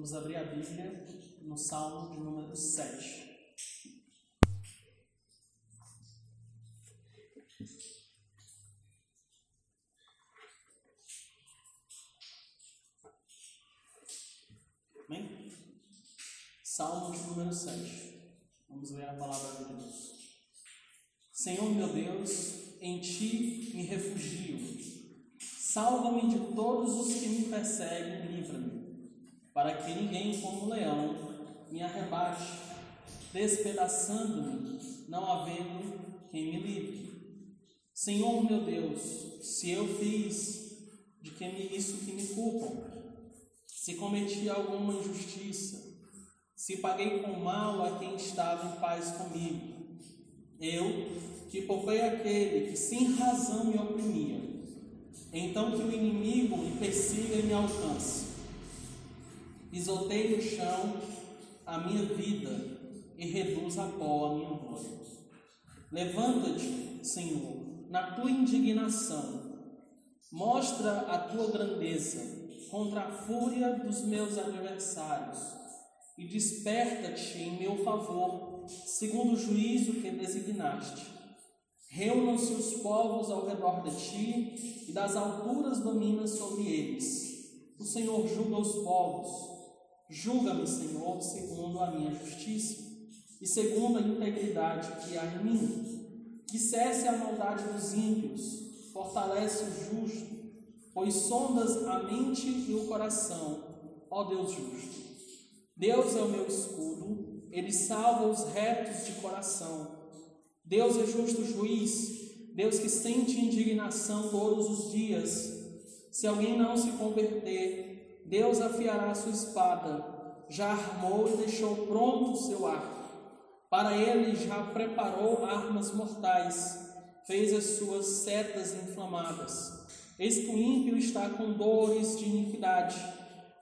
Vamos abrir a Bíblia no Salmo de número 7. Amém? Salmo de número 7. Vamos ler a palavra de Deus. Senhor meu Deus, em ti me refugio. Salva-me de todos os que me perseguem, livra-me, para que ninguém, como leão, me arrebate, despedaçando-me, não havendo quem me livre. Senhor meu Deus, se eu fiz de que me, isso que me culpam, se cometi alguma injustiça, se paguei com mal a quem estava em paz comigo, eu que poupei aquele que sem razão me oprimia, então que o inimigo me persiga e me alcance. Pisotei no chão a minha vida e reduz a pó a minha glória. Levanta-te, Senhor, na tua indignação, mostra a tua grandeza contra a fúria dos meus adversários e desperta-te em meu favor, segundo o juízo que designaste. Reúnam-se os povos ao redor de ti e das alturas domina sobre eles. O Senhor julga os povos. Julga-me, Senhor, segundo a minha justiça e segundo a integridade que há em mim. Que cesse a maldade dos ímpios, fortalece o justo pois sondas a mente e o coração, ó Deus justo. Deus é o meu escudo, ele salva os retos de coração. Deus é justo juiz, Deus que sente indignação todos os dias. Se alguém não se converter, Deus afiará sua espada, já armou e deixou pronto o seu arco. Para ele já preparou armas mortais, fez as suas setas inflamadas. Eis que o ímpio está com dores de iniquidade,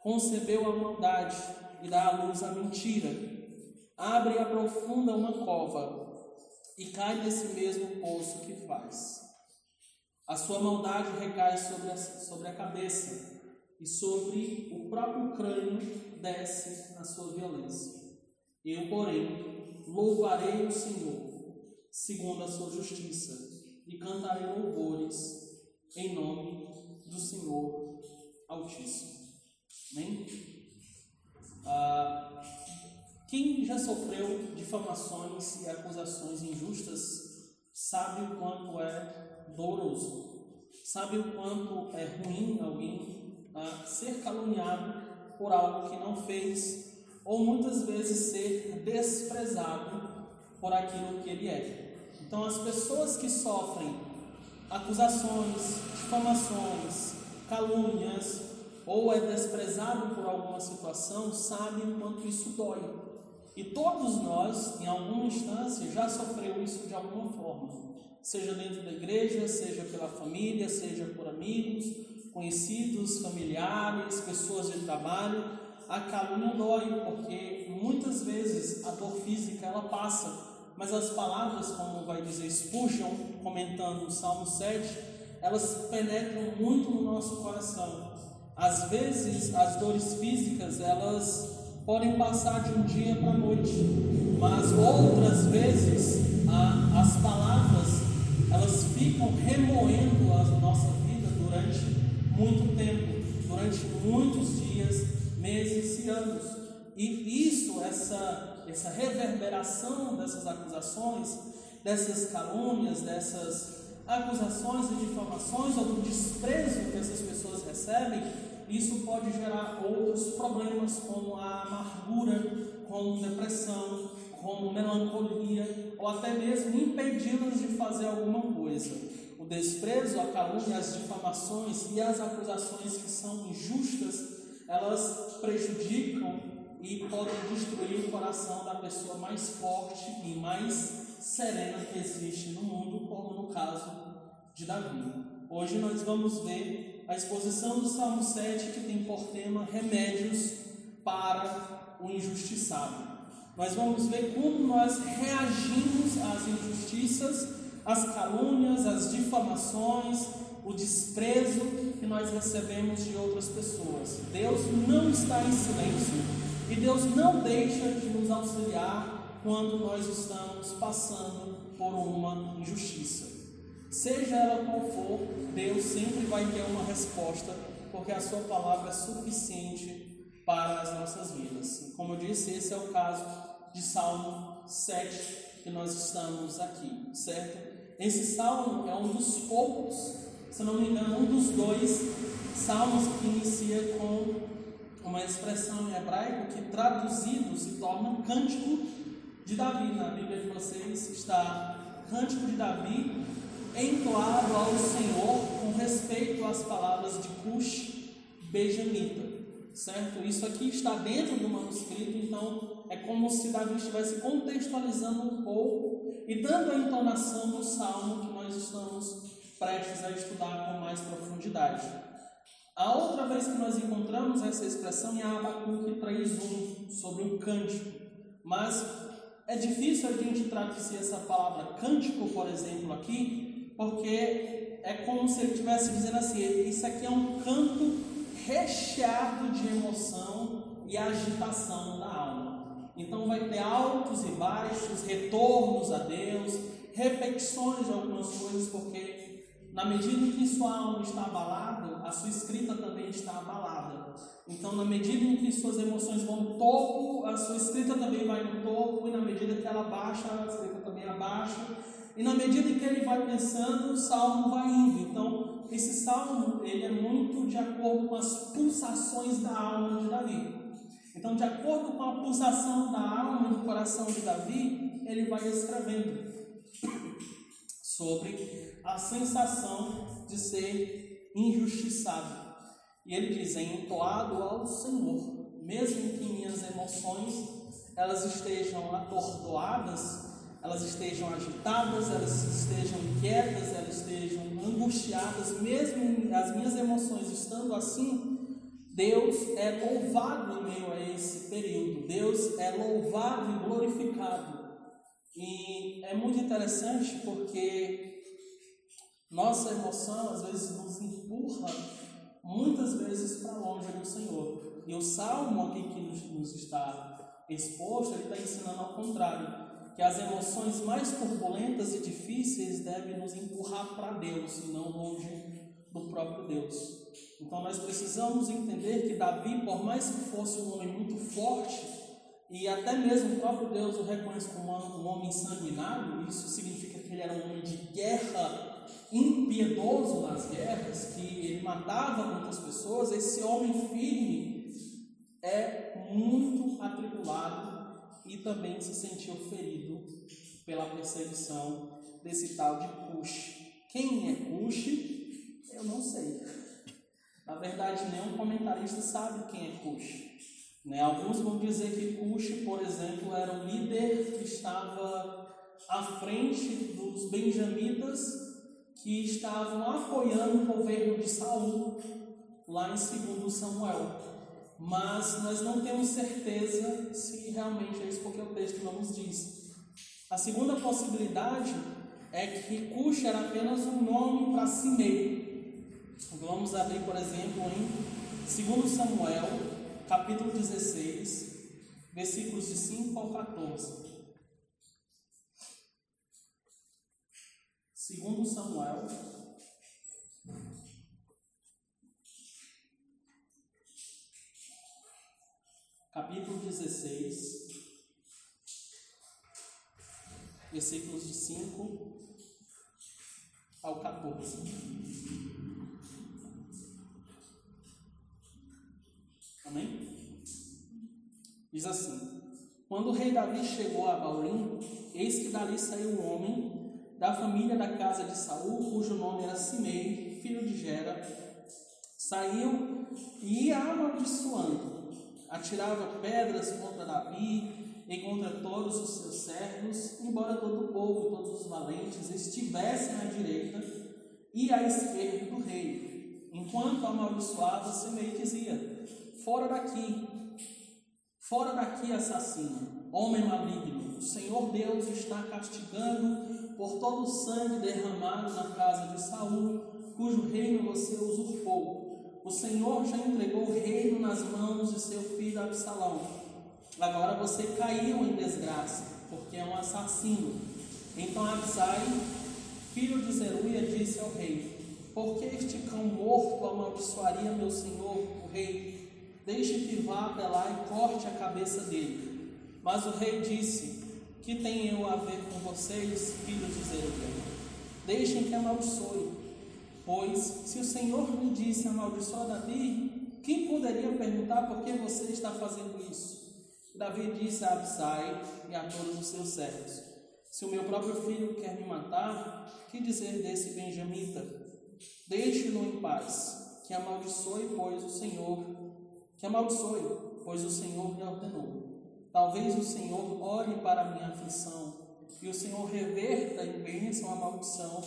concebeu a maldade e dá à luz a mentira. Abre e aprofunda uma cova e cai nesse mesmo poço que faz. A sua maldade recai sobre a, sobre a cabeça e sobre o próprio crânio desce na sua violência. Eu, porém, louvarei o Senhor, segundo a sua justiça, e cantarei louvores em nome do Senhor Altíssimo. Amém? Ah, quem já sofreu difamações e acusações injustas sabe o quanto é doloroso, sabe o quanto é ruim alguém ser caluniado por algo que não fez, ou muitas vezes ser desprezado por aquilo que ele é. Então, as pessoas que sofrem acusações, difamações, calúnias, ou é desprezado por alguma situação, sabe o quanto isso dói. E todos nós, em alguma instância, já sofreu isso de alguma forma, seja dentro da igreja, seja pela família, seja por amigos, conhecidos, familiares, pessoas de trabalho. A calúnia dói, porque muitas vezes a dor física ela passa, mas as palavras, como vai dizer Spurgeon, comentando o Salmo 7, elas penetram muito no nosso coração. Às vezes, as dores físicas, elas podem passar de um dia para a noite, mas outras vezes, a, as palavras, elas ficam remoendo a nossa vida durante muito tempo, durante muitos dias, meses e anos. E isso, essa, essa reverberação dessas acusações, dessas calúnias, dessas acusações e difamações, ou do desprezo que essas pessoas recebem, isso pode gerar outros problemas, como a amargura, como depressão, como melancolia, ou até mesmo impedi-las de fazer alguma coisa. Desprezo, a calúnia, as difamações e as acusações que são injustas, elas prejudicam e podem destruir o coração da pessoa mais forte e mais serena que existe no mundo, como no caso de Davi. Hoje nós vamos ver a exposição do Salmo 7, que tem por tema remédios para o injustiçado. Nós vamos ver como nós reagimos às injustiças, às calúnias, às difamações, o desprezo que nós recebemos de outras pessoas. Deus não está em silêncio e Deus não deixa de nos auxiliar quando nós estamos passando por uma injustiça. Seja ela qual for, Deus sempre vai ter uma resposta, porque a sua palavra é suficiente para as nossas vidas. Como eu disse, esse é o caso de Salmo 7 que nós estamos aqui, certo? Esse salmo é um dos poucos, se não me engano, um dos dois salmos que inicia com uma expressão em hebraico que traduzido se torna cântico de Davi. Na Bíblia de vocês está cântico de Davi entoado ao Senhor com respeito às palavras de Cush Benjamita. Certo? Isso aqui está dentro do manuscrito, então é como se Davi estivesse contextualizando um pouco e dando a entonação do salmo que nós estamos prestes a estudar com mais profundidade. A outra vez que nós encontramos essa expressão é Abacuque 3.1, sobre um cântico. Mas é difícil a gente traduzir essa palavra cântico, por exemplo, aqui, porque é como se ele estivesse dizendo assim: isso aqui é um canto recheado de emoção e agitação da alma. Então vai ter altos e baixos, retornos a Deus, repetições de algumas coisas, porque na medida em que sua alma está abalada, a sua escrita também está abalada. Então, na medida em que suas emoções vão no topo, a sua escrita também vai no topo, e na medida que ela baixa, a escrita também abaixa. E na medida em que ele vai pensando, o salmo vai indo. Então, esse salmo ele é muito de acordo com as pulsações da alma de Davi. Então, de acordo com a pulsação da alma e do coração de Davi, ele vai escrevendo sobre a sensação de ser injustiçado. E ele diz: entoado ao Senhor, mesmo que minhas emoções elas estejam atordoadas, elas estejam agitadas, elas estejam inquietas, elas estejam angustiadas, mesmo as minhas emoções estando assim, Deus é louvado em meio a esse período. Deus é louvado e glorificado. E é muito interessante porque nossa emoção às vezes nos empurra muitas vezes para longe do Senhor. E o salmo aqui que nos, nos está exposto, ele está ensinando ao contrário. Que as emoções mais turbulentas e difíceis devem nos empurrar para Deus e não longe do próprio Deus. Então nós precisamos entender que Davi, por mais que fosse um homem muito forte, e até mesmo o próprio Deus o reconhece como um homem sanguinário, isso significa que ele era um homem de guerra impiedoso nas guerras, que ele matava muitas pessoas, esse homem firme é muito atribulado e também se sentiu ferido pela perseguição desse tal de Cush. Quem é Cush? Eu não sei. Na verdade, nenhum comentarista sabe quem é Cush. Né? Alguns vão dizer que Cush, por exemplo, era um líder que estava à frente dos benjamitas que estavam apoiando o governo de Saul lá em 2 Samuel. Mas nós não temos certeza se realmente é isso porque o texto não nos diz. A segunda possibilidade é que Cush era apenas um nome para Simei. Vamos abrir, por exemplo, em 2 Samuel, capítulo 16, versículos de 5 ao 14. Segundo Samuel, capítulo 16, versículos de 5 ao 14. Amém? Diz assim: Quando o rei Davi chegou a Baurim, eis que dali saiu um homem da família da casa de Saul, cujo nome era Simei, filho de Gera, saiu e ia amaldiçoando, atirava pedras contra Davi e contra todos os seus servos, embora todo o povo e todos os valentes estivessem à direita e à esquerda do rei. Enquanto amaldiçoava, Simei dizia: Fora daqui, fora daqui, assassino, homem maligno, o Senhor Deus está castigando por todo o sangue derramado na casa de Saul, cujo reino você usurpou. O Senhor já entregou o reino nas mãos de seu filho Absalão. Agora você caiu em desgraça, porque é um assassino. Então Absai, filho de Zeruia, disse ao rei: Por que este cão morto amaldiçoaria meu senhor, o rei? Deixe que vá até lá e corte a cabeça dele. Mas o rei disse: Que tenho eu a ver com vocês, filhos de Zeruia? Deixem que amaldiçoe. Pois, se o Senhor me disse amaldiçoa Davi, quem poderia perguntar por que você está fazendo isso? Davi disse a Absai e a todos os seus servos: Se o meu próprio filho quer me matar, que dizer desse benjamita? Deixe-no em paz, que amaldiçoe, pois o Senhor, que amaldiçoe, pois o Senhor lhe ordenou. Talvez o Senhor olhe para a minha aflição e o Senhor reverta em bênção a maldição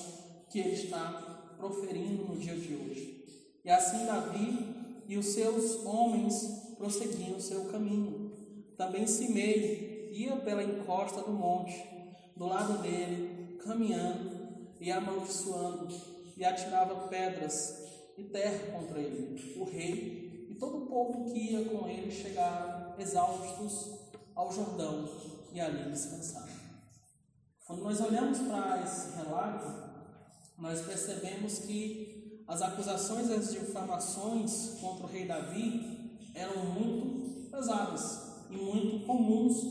que ele está proferindo no dia de hoje. E assim Davi e os seus homens prosseguiam seu caminho. Também Simei ia pela encosta do monte, do lado dele, caminhando e amaldiçoando, e atirava pedras e terra contra ele. O rei todo o povo que ia com ele chegaram exaustos ao Jordão e ali descansaram. Quando nós olhamos para esse relato, nós percebemos que as acusações e as difamações contra o rei Davi eram muito pesadas e muito comuns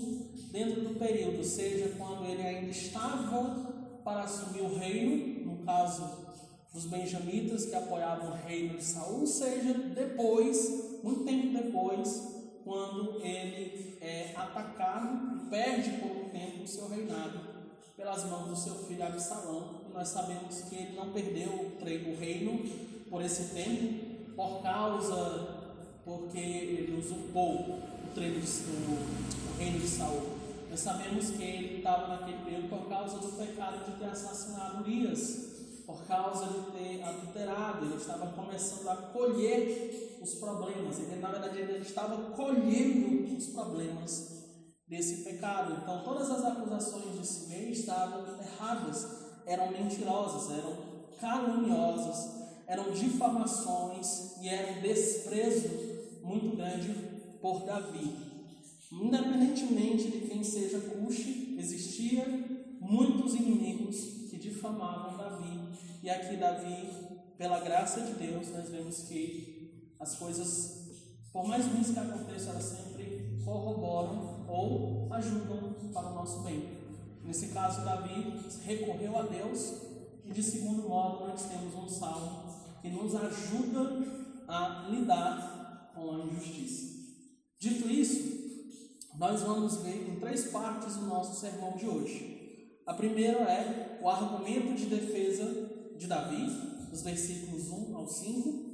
dentro do período, seja quando ele ainda estava para assumir o reino, no caso dos benjamitas que apoiavam o reino de Saul, seja depois, atacado perde um tempo o seu reinado pelas mãos do seu filho Absalão. E nós sabemos que ele não perdeu o reino por esse tempo, por causa, porque ele usurpou o, treino de, o, o reino de Saul. Nós sabemos que ele estava naquele período por causa do pecado de ter assassinado Urias, por causa de ter adulterado, ele estava começando a colher os problemas. Ele, na verdade, ele estava colhendo os problemas desse pecado. Então, todas as acusações de Simei estavam erradas, eram mentirosas, eram caluniosas, eram difamações e era um desprezo muito grande por Davi. Independentemente de quem seja Cuxi, existia muitos inimigos difamavam Davi. E aqui Davi, pela graça de Deus, nós vemos que as coisas, por mais ruins que aconteçam, elas sempre corroboram ou ajudam para o nosso bem. Nesse caso, Davi recorreu a Deus, e de segundo modo, nós temos um salmo que nos ajuda a lidar com a injustiça. Dito isso, nós vamos ver em três partes o nosso sermão de hoje. A primeira é o argumento de defesa de Davi, dos versículos 1 ao 5.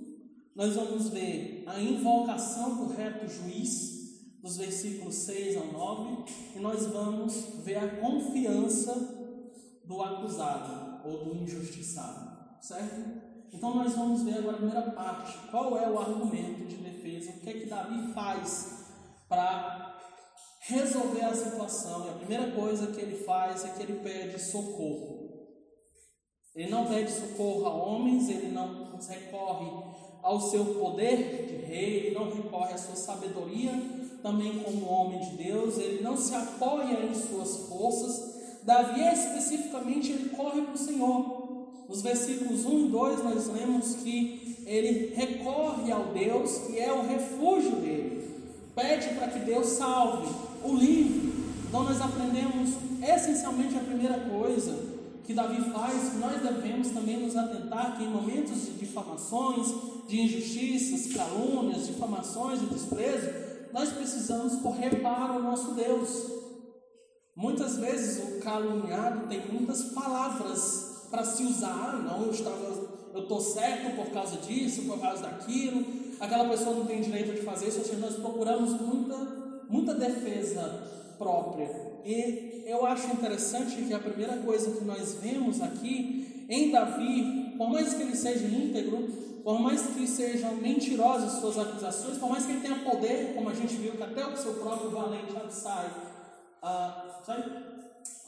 Nós vamos ver a invocação do reto juiz, dos versículos 6 ao 9, e nós vamos ver a confiança do acusado ou do injustiçado, certo? Então nós vamos ver agora a primeira parte, qual é o argumento de defesa, o que é que Davi faz para resolver a situação. E a primeira coisa que ele faz é que ele pede socorro. Ele não pede socorro a homens, ele não recorre ao seu poder de rei, ele não recorre à sua sabedoria, também como homem de Deus, ele não se apoia em suas forças. Davi, especificamente, ele corre para o Senhor. Nos versículos 1 e 2, nós lemos que ele recorre ao Deus que é o refúgio dele, pede para que Deus salve, o livre. Então, nós aprendemos essencialmente a primeira coisa que Davi faz, que nós devemos também nos atentar que em momentos de difamações, de injustiças, calúnias, difamações e desprezo, nós precisamos correr para o nosso Deus. Muitas vezes o caluniado tem muitas palavras para se usar. Não, eu estava, eu estou certo por causa disso, por causa daquilo. Aquela pessoa não tem direito de fazer isso. Ou seja, nós procuramos muita, muita defesa própria. E eu acho interessante que a primeira coisa que nós vemos aqui em Davi, por mais que ele seja íntegro, por mais que sejam mentirosas suas acusações, por mais que ele tenha poder, como a gente viu que até o seu próprio valente Absai ah, sabe,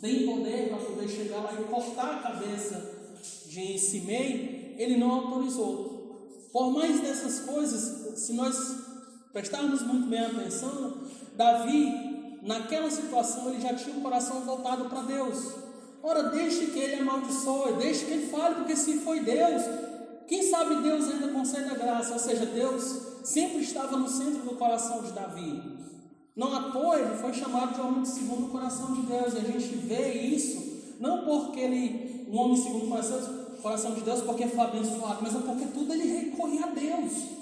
tem poder para poder chegar lá e cortar a cabeça de Simei, ele não autorizou. Por mais dessas coisas, se nós prestarmos muito bem atenção, Davi, naquela situação, ele já tinha o coração voltado para Deus. Ora, deixe que ele amaldiçoe, deixe que ele fale, porque se foi Deus, quem sabe Deus ainda concede a graça, ou seja, Deus sempre estava no centro do coração de Davi. Não à toa ele foi chamado de homem segundo o coração de Deus, e a gente vê isso, não porque ele, um homem segundo o coração, coração de Deus, porque foi abençoado, mas é porque tudo ele recorria a Deus.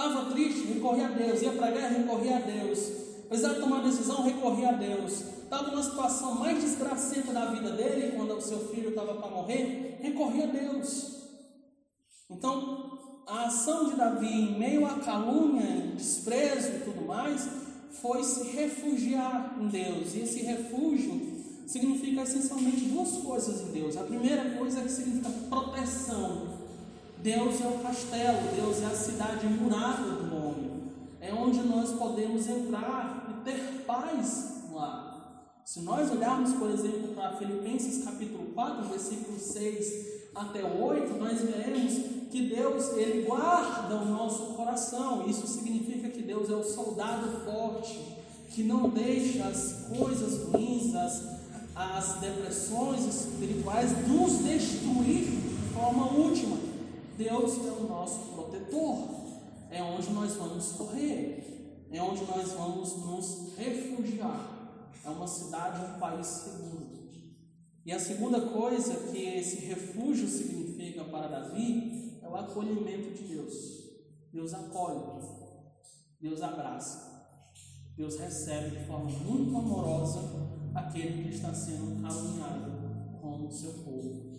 Estava triste, recorria a Deus, ia para a guerra, recorria a Deus, precisava tomar decisão, recorria a Deus. Estava numa situação mais desgracenta da vida dele, quando o seu filho estava para morrer, recorria a Deus. Então, a ação de Davi, em meio à calúnia, desprezo e tudo mais, foi se refugiar em Deus. E esse refúgio significa essencialmente duas coisas em Deus. A primeira coisa é que significa proteção. Deus é o castelo, Deus é a cidade murada do homem. É onde nós podemos entrar e ter paz lá. Se nós olharmos, por exemplo, para Filipenses capítulo 4, versículo 6 até o 8, nós veremos que Deus ele guarda o nosso coração. Isso significa que Deus é o soldado forte que não deixa as coisas ruins, as, as depressões espirituais nos destruir de forma última. Deus é o nosso protetor. É onde nós vamos correr. É onde nós vamos nos refugiar. É uma cidade, um país seguro. E a segunda coisa que esse refúgio significa para Davi o acolhimento de Deus. Deus acolhe, Deus abraça, Deus recebe de forma muito amorosa aquele que está sendo caluniado como seu povo.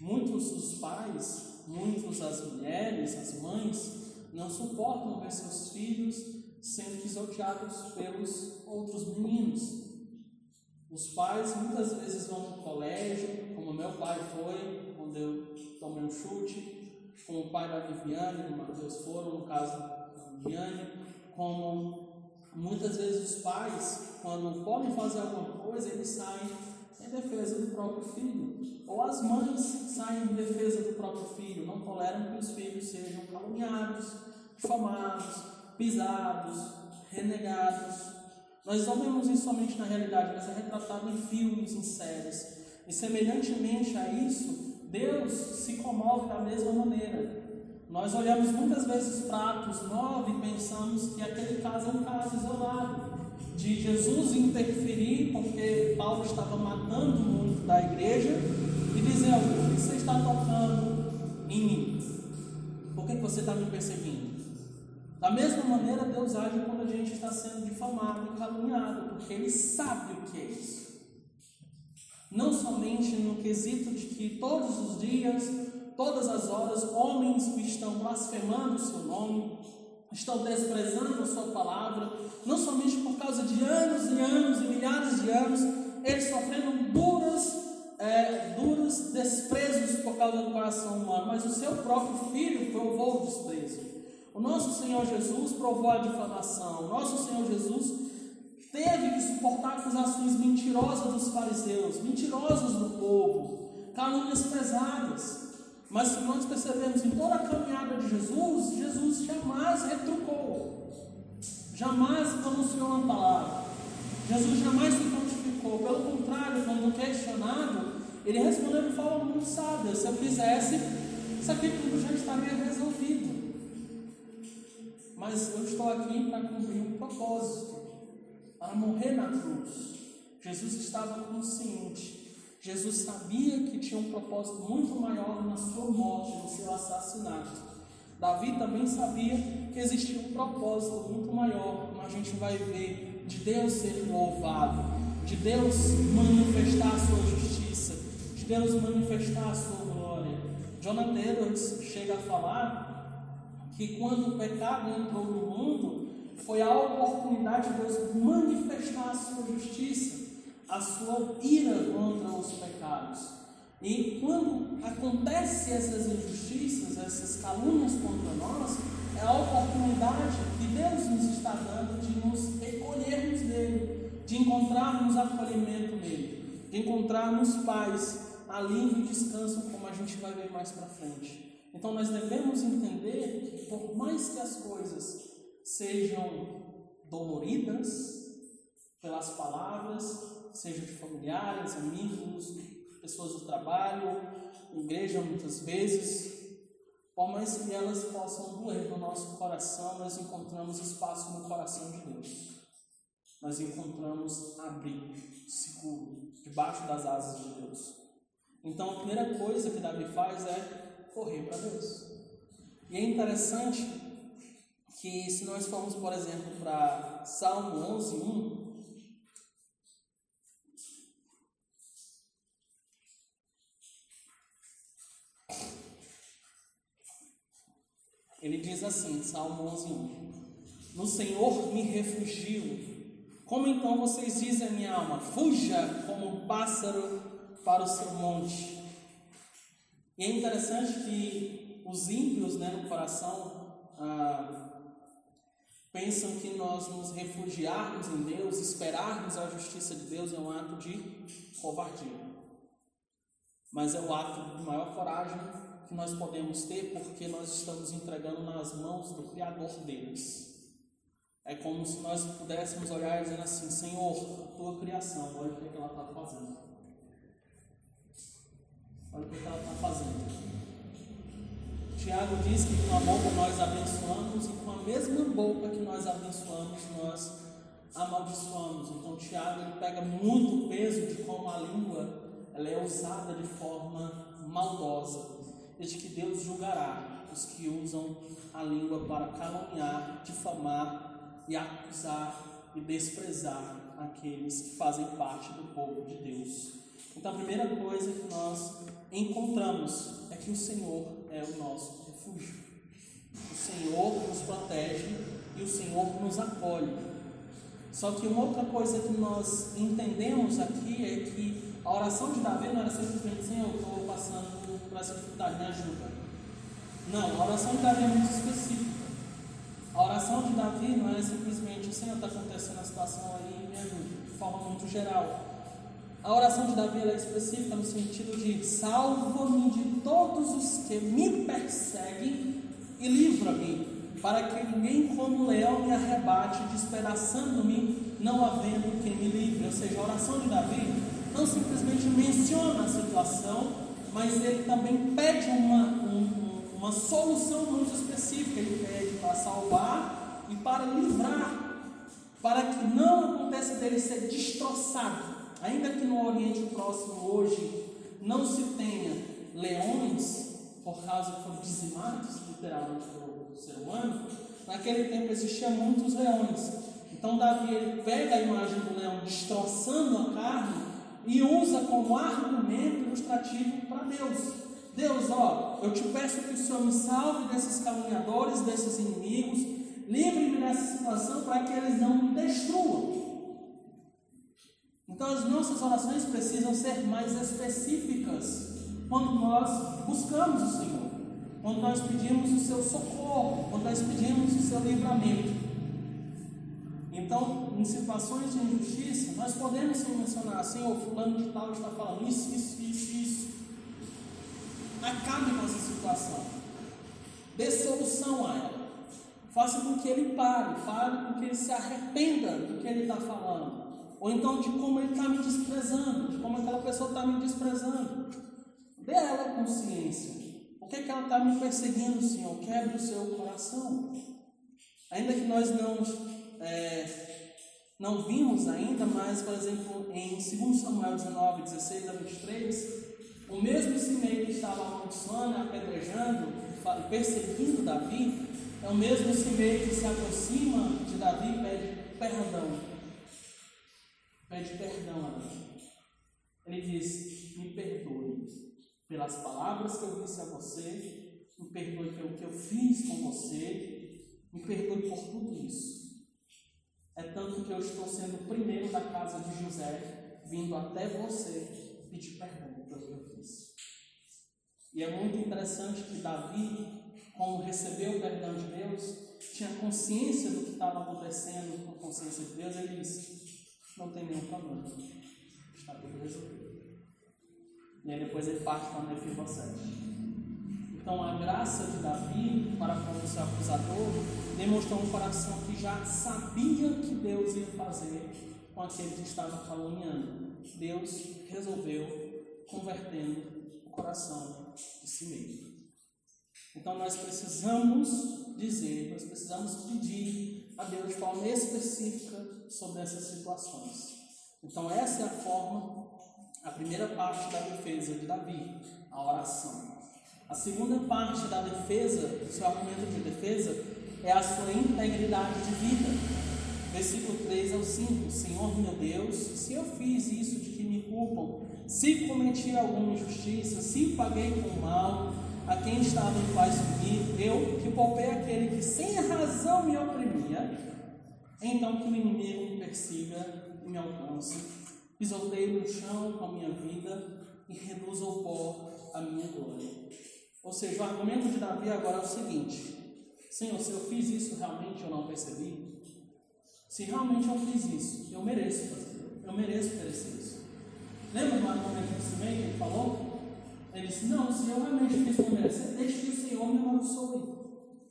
Muitos dos pais, muitos as mulheres, as mães, não suportam ver seus filhos sendo pisoteados pelos outros meninos. Os pais muitas vezes vão no colégio, como meu pai foi, quando eu tomei um chute, como o pai da Viviane, do Matheus foram, no caso da Viviane, como muitas vezes os pais, quando podem fazer alguma coisa, eles saem em defesa do próprio filho. Ou as mães saem em defesa do próprio filho, não toleram que os filhos sejam caluniados, difamados, pisados, renegados. Nós não vemos isso somente na realidade, mas é retratado em filmes, em séries. E semelhantemente a isso, Deus se comove da mesma maneira. Nós olhamos muitas vezes para Atos 9 e pensamos que aquele caso é um caso isolado, de Jesus interferir porque Paulo estava matando muito da igreja e dizendo: O que você está tocando em mim? Por que você está me perseguindo? Da mesma maneira, Deus age quando a gente está sendo difamado e caluniado, porque Ele sabe o que é isso não somente no quesito de que todos os dias, todas as horas, homens estão blasfemando o seu nome, estão desprezando a sua palavra, não somente por causa de anos e anos e milhares de anos, eles sofrendo duras, é, duros desprezos por causa do coração humano, mas o seu próprio filho provou o desprezo. O nosso Senhor Jesus provou a difamação, o nosso Senhor Jesus teve que suportar acusações mentirosas dos fariseus, mentirosas do povo, calúnias pesadas. Mas se nós percebemos em toda a caminhada de Jesus, Jesus jamais retrucou, jamais pronunciou uma palavra, Jesus jamais se prontificou. Pelo contrário, quando questionado, ele respondeu de forma muito sábia: se eu quisesse, isso aqui tudo já estaria resolvido. Mas eu estou aqui para cumprir um propósito para morrer na cruz. Jesus estava consciente. Jesus sabia que tinha um propósito muito maior na sua morte, no seu assassinato. Davi também sabia que existia um propósito muito maior, como a gente vai ver, de Deus ser louvado, de Deus manifestar a sua justiça, de Deus manifestar a sua glória. Jonathan Edwards chega a falar que quando o pecado entrou no mundo, foi a oportunidade de Deus manifestar a sua justiça, a sua ira contra os pecados. E quando acontecem essas injustiças, essas calúnias contra nós, é a oportunidade que Deus nos está dando de nos recolhermos nele, de encontrarmos acolhimento nele, de encontrarmos paz, alívio e descanso, como a gente vai ver mais para frente. Então nós devemos entender que por mais que as coisas sejam doloridas pelas palavras, sejam de familiares, amigos, pessoas do trabalho, igreja muitas vezes, por mais que elas possam doer no nosso coração, nós encontramos espaço no coração de Deus. Nós encontramos abrigo seguro debaixo das asas de Deus. Então a primeira coisa que Davi faz é correr para Deus. E é interessante que se nós formos, por exemplo, para Salmo 11, 1, Ele diz assim, Salmo 11, 1: No Senhor me refugio. Como então vocês dizem, minha alma, fuja como um pássaro para o seu monte. E é interessante que os ímpios né, no coração ah, pensam que nós nos refugiarmos em Deus, esperarmos a justiça de Deus é um ato de covardia. Mas é o ato de maior coragem que nós podemos ter porque nós estamos entregando nas mãos do Criador deles. É como se nós pudéssemos olhar dizendo assim: Senhor, a tua criação, olha o que, é ela está fazendo. Olha o que, é ela está fazendo. Tiago diz que com a boca nós abençoamos e com a mesma boca que nós abençoamos, nós amaldiçoamos. Então Tiago ele pega muito peso de como a língua ela é usada de forma maldosa e de que Deus julgará os que usam a língua para caluniar, difamar e acusar e desprezar aqueles que fazem parte do povo de Deus. Então, a primeira coisa que nós encontramos é que o Senhor é o nosso refúgio. O Senhor nos protege e o Senhor nos acolhe. Só que uma outra coisa que nós entendemos aqui é que a oração de Davi não era simplesmente Senhor, eu estou passando por essa dificuldade, me ajuda. Não, a oração de Davi é muito específica. A oração de Davi não é simplesmente Senhor, está acontecendo a situação aí, me ajuda, de forma muito geral. A oração de Davi é específica no sentido de salva-me de todos os que me perseguem e livra-me, para que ninguém como leão me arrebate, despedaçando-me, não havendo quem me livre. Ou seja, a oração de Davi não simplesmente menciona a situação, mas ele também pede uma, um, uma solução muito específica. Ele pede para salvar e para livrar, para que não aconteça dele ser destroçado. Ainda que no Oriente Próximo hoje não se tenha leões, por causa que foram dizimados literalmente pelo ser humano, naquele tempo existiam muitos leões. Então Davi ele pega a imagem do leão destroçando a carne e usa como argumento ilustrativo para Deus. Deus, ó, eu te peço que o Senhor me salve desses caluniadores, desses inimigos, livre-me dessa situação para que eles não me destruam. Então as nossas orações precisam ser mais específicas quando nós buscamos o Senhor, quando nós pedimos o seu socorro, quando nós pedimos o seu livramento. Então, em situações de injustiça, nós podemos sim mencionar ou fulano de tal está falando isso, isso, isso, isso. Acabe com essa situação. Dê solução a ela. Faça com que ele pare, pare com que ele se arrependa do que ele está falando. Ou então de como ele está me desprezando, de como aquela pessoa está me desprezando. Dê a ela consciência. Por que, que ela está me perseguindo, Senhor? Quebre o seu coração. Ainda que nós não, é, não vimos ainda, mas, por exemplo, em 2 Samuel 19, 16 a 23, o mesmo Simei que estava amaldiçoando, apedrejando, perseguindo Davi, é o mesmo Simei que se aproxima de Davi e pede perdão. Pede perdão a Davi. Ele diz: Me perdoe pelas palavras que eu disse a você, me perdoe pelo que eu fiz com você, me perdoe por tudo isso. É tanto que eu estou sendo o primeiro da casa de José, vindo até você pedir perdão pelo que eu fiz. E é muito interessante que Davi, como recebeu o perdão de Deus, tinha consciência do que estava acontecendo com a consciência de Deus, ele disse: Não tem nenhum problema, está tudo resolvido. E aí depois ele parte para Mefibosete. Então a graça de Davi para com o seu acusador demonstrou um coração que já sabia que Deus ia fazer com aquele que estava caluniando. Deus resolveu convertendo o coração de si mesmo. Então nós precisamos dizer, nós precisamos pedir a Deus de forma específica sobre essas situações. Então essa é a forma, a primeira parte da defesa de Davi, a oração. A segunda parte da defesa, do seu argumento de defesa, é a sua integridade de vida. Versículo 3 ao 5: Senhor meu Deus, se eu fiz isso de que me culpam, se cometi alguma injustiça, se paguei com mal a quem estava em paz comigo, eu que poupei aquele que sem razão me oprimia, então que o inimigo me persiga e me alcance, pisoteie no chão com a minha vida e reduza ao pó a minha glória. Ou seja, o argumento de Davi agora é o seguinte: Senhor, se eu fiz isso realmente eu não percebi, se realmente eu fiz isso, eu mereço fazer, eu mereço merecer isso. Lembra do argumento do que ele falou? Ele disse: Não, se eu realmente fiz por merecer, deixe que o Senhor me abençoe.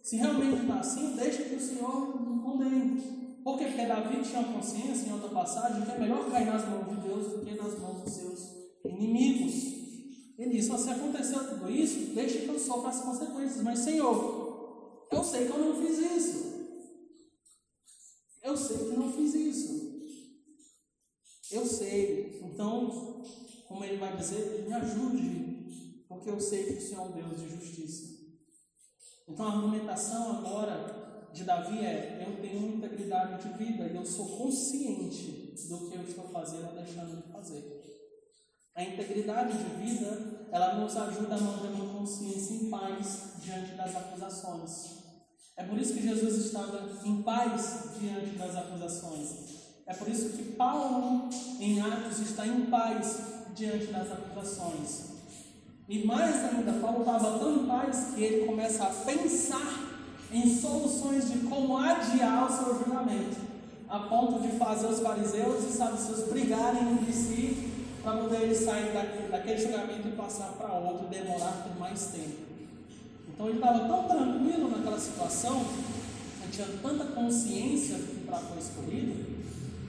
Se realmente está assim, deixe que o Senhor me condene. Por quê? Porque Davi tinha consciência, em outra passagem, que é melhor cair nas mãos de Deus do que nas mãos dos seus inimigos. Ele disse: Se aconteceu tudo isso, deixe que eu sofra as consequências. Mas, Senhor, eu sei que eu não fiz isso. Eu sei que não fiz isso. Eu sei. Então, como ele vai dizer, me ajude, porque eu sei que o Senhor é um Deus de justiça. Então, a argumentação agora de Davi é: eu tenho integridade de vida e eu sou consciente do que eu estou fazendo ou deixando de fazer. A integridade de vida, ela nos ajuda a manter uma consciência em paz diante das acusações. É por isso que Jesus estava em paz diante das acusações. É por isso que Paulo, em Atos, está em paz diante das acusações. E mais ainda, Paulo estava tão em paz que ele começa a pensar em soluções de como adiar o seu julgamento, a ponto de fazer os fariseus e saduceus brigarem entre si para poder ele sair daquele, daquele julgamento e passar para outro, demorar por mais tempo. Então ele estava tão tranquilo naquela situação, ele tinha tanta consciência para foi escolhido,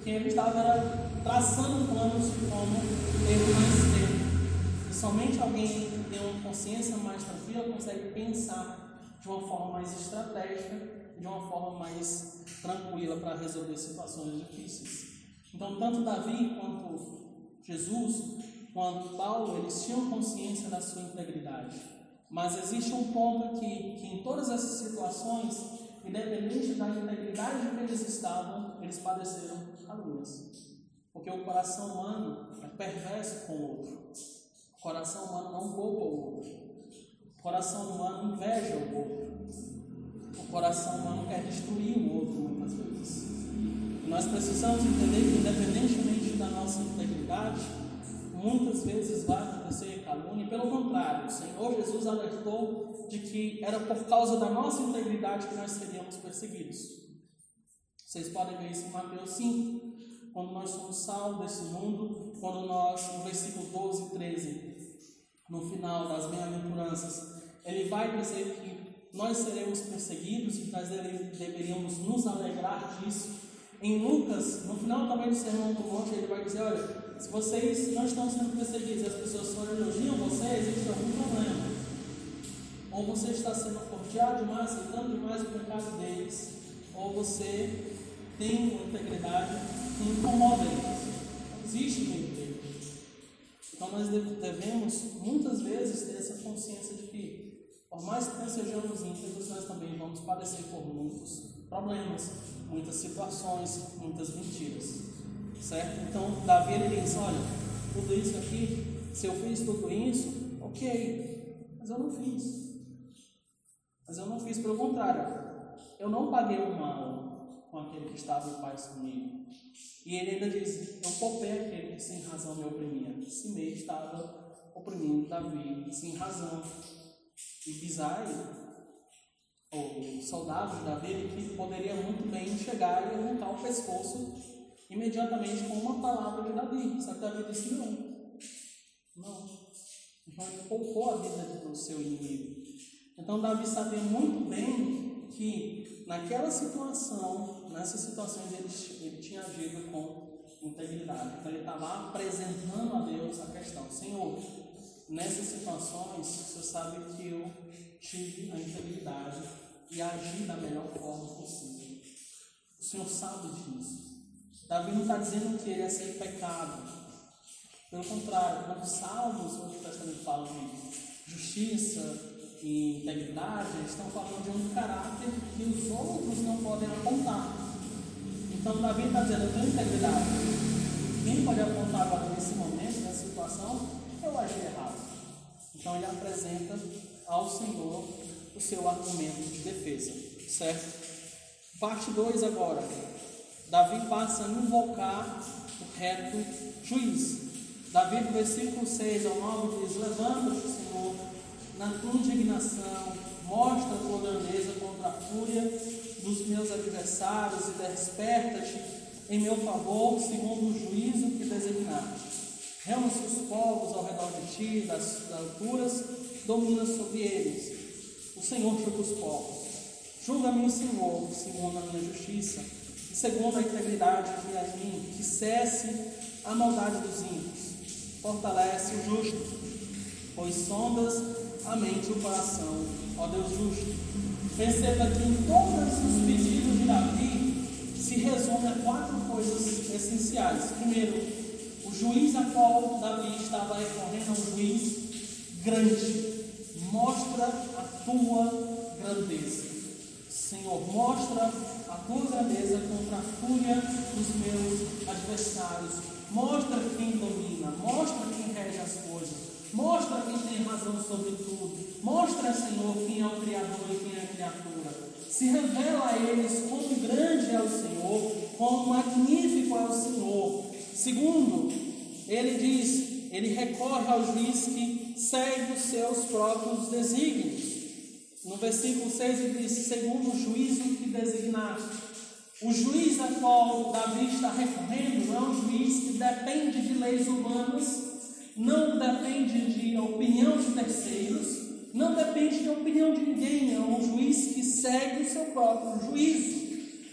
que ele estava traçando planos de como ter mais tempo. E somente alguém que tem uma consciência mais tranquila consegue pensar de uma forma mais estratégica, de uma forma mais tranquila para resolver situações difíceis. Então, tanto Davi quanto Jesus, quando Paulo, eles tinham consciência da sua integridade. Mas existe um ponto aqui, que em todas essas situações, independente da integridade que eles estavam, eles padeceram calúnias. Porque o coração humano é perverso com o outro. O coração humano não poupa o outro. O coração humano inveja o outro. O coração humano quer destruir o outro muitas vezes. E nós precisamos entender que, independentemente da nossa integridade, muitas vezes vai acontecer calúnia. Pelo contrário, o Senhor Jesus alertou de que era por causa da nossa integridade que nós seríamos perseguidos. Vocês podem ver isso em Mateus 5, quando nós somos salvos desse mundo, quando nós, no versículo 12 e 13, no final das bem-aventuranças, ele vai dizer que nós seremos perseguidos e nós deveríamos nos alegrar disso em Lucas, no final também do Sermão do Monte, ele vai dizer: olha, se vocês não estão sendo perseguidos e as pessoas só elogiam você, existe algum problema. Ou você está sendo cordial demais, aceitando demais o pecado deles, ou você tem uma integridade que incomoda eles. Não existe meio termo. Então nós devemos muitas vezes ter essa consciência de que, por mais que nós sejamos íntegros, nós também vamos padecer por muitos problemas muitas situações, muitas mentiras. Certo? Então, Davi ele diz: Olha, tudo isso aqui, se eu fiz tudo isso, ok, mas eu não fiz. Mas eu não fiz, pelo contrário, eu não paguei o mal com aquele que estava em paz comigo. E ele ainda diz: Eu poupei aquele que sem razão me oprimia. Simei estava oprimindo Davi sem razão. Bisai o soldado de Davi que poderia muito bem chegar e arrancar o pescoço imediatamente com uma palavra de Davi. Só que Davi disse: Não, não, Então ele poupou a vida do seu inimigo. Então Davi sabia muito bem que naquela situação, nessas situações ele, ele tinha agido com integridade. Então ele estava apresentando a Deus a questão, Senhor, nessas situações, Senhor sabe que eu tive a integridade e agi da melhor forma possível. O Senhor sabe disso. Davi não está dizendo que ele é sem pecado. Pelo contrário, quando Salmos, o Novo Testamento fala de justiça e integridade, eles estão falando de um caráter que os outros não podem apontar. Então Davi está dizendo, eu tenho integridade. Quem pode apontar agora nesse momento, nessa situação, eu agi errado. Então ele apresenta ao Senhor o seu argumento de defesa. Certo? Parte 2 agora. Davi passa a invocar o reto juiz. Davi, no versículo 6 ao 9, diz: Levanta-te, Senhor, na tua indignação, mostra a tua grandeza contra a fúria dos meus adversários e desperta-te em meu favor, segundo o juízo que designaste. Reúne-se os povos ao redor de ti, das, das alturas, domina sobre eles. O Senhor julga os povos. Julga-me, Senhor, segundo a minha justiça segundo a integridade que há em mim, que cesse a maldade dos ímpios, fortalece o justo, pois sondas a mente e o coração, ó Deus justo. Perceba que em todos os pedidos de Davi se resume a quatro coisas essenciais. Primeiro, juiz a qual Davi estava recorrendo é um juiz grande. Mostra a tua grandeza. Senhor, mostra a tua grandeza contra a fúria dos meus adversários. Mostra quem domina, mostra quem rege as coisas, mostra quem tem razão sobre tudo. Mostra, Senhor, quem é o Criador e quem é a criatura. Se revela a eles quão grande é o Senhor, quão magnífico é o Senhor. Segundo, ele diz, ele recorre ao juiz que segue os seus próprios desígnios. No versículo 6 ele diz: segundo o juízo que designaste. O juiz a qual Davi está recorrendo não é um juiz que depende de leis humanas, não depende de opinião de terceiros, não depende de opinião de ninguém, é um juiz que segue o seu próprio juízo.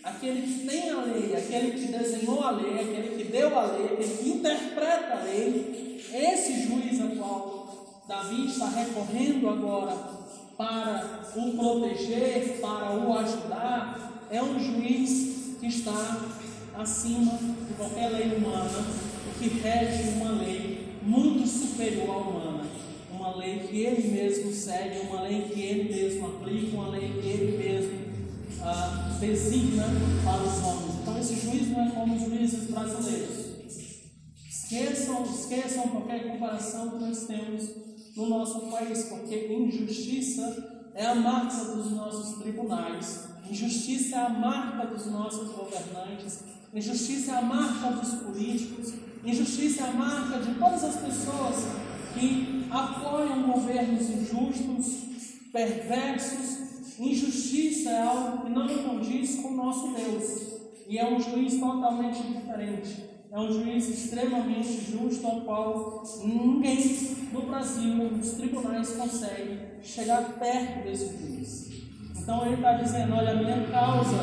Aquele que tem a lei, aquele que desenhou a lei, aquele que deu a lei, aquele que interpreta a lei, esse juiz a qual Davi está recorrendo agora para o proteger, para o ajudar, é um juiz que está acima de qualquer lei humana, que rege uma lei muito superior à humana, uma lei que ele mesmo segue, uma lei que ele mesmo aplica, uma lei que ele mesmo designa para os homens. Então esse juiz não é como os juízes brasileiros. Esqueçam, esqueçam qualquer comparação que nós temos no nosso país, porque injustiça é a marca dos nossos tribunais, injustiça é a marca dos nossos governantes, injustiça é a marca dos políticos, injustiça é a marca de todas as pessoas que apoiam governos injustos, perversos. Injustiça é algo que não condiz com o nosso Deus e é um juiz totalmente diferente é um juiz extremamente justo, ao qual ninguém no Brasil, nos tribunais, consegue chegar perto desse juiz. Então ele está dizendo: olha, a minha causa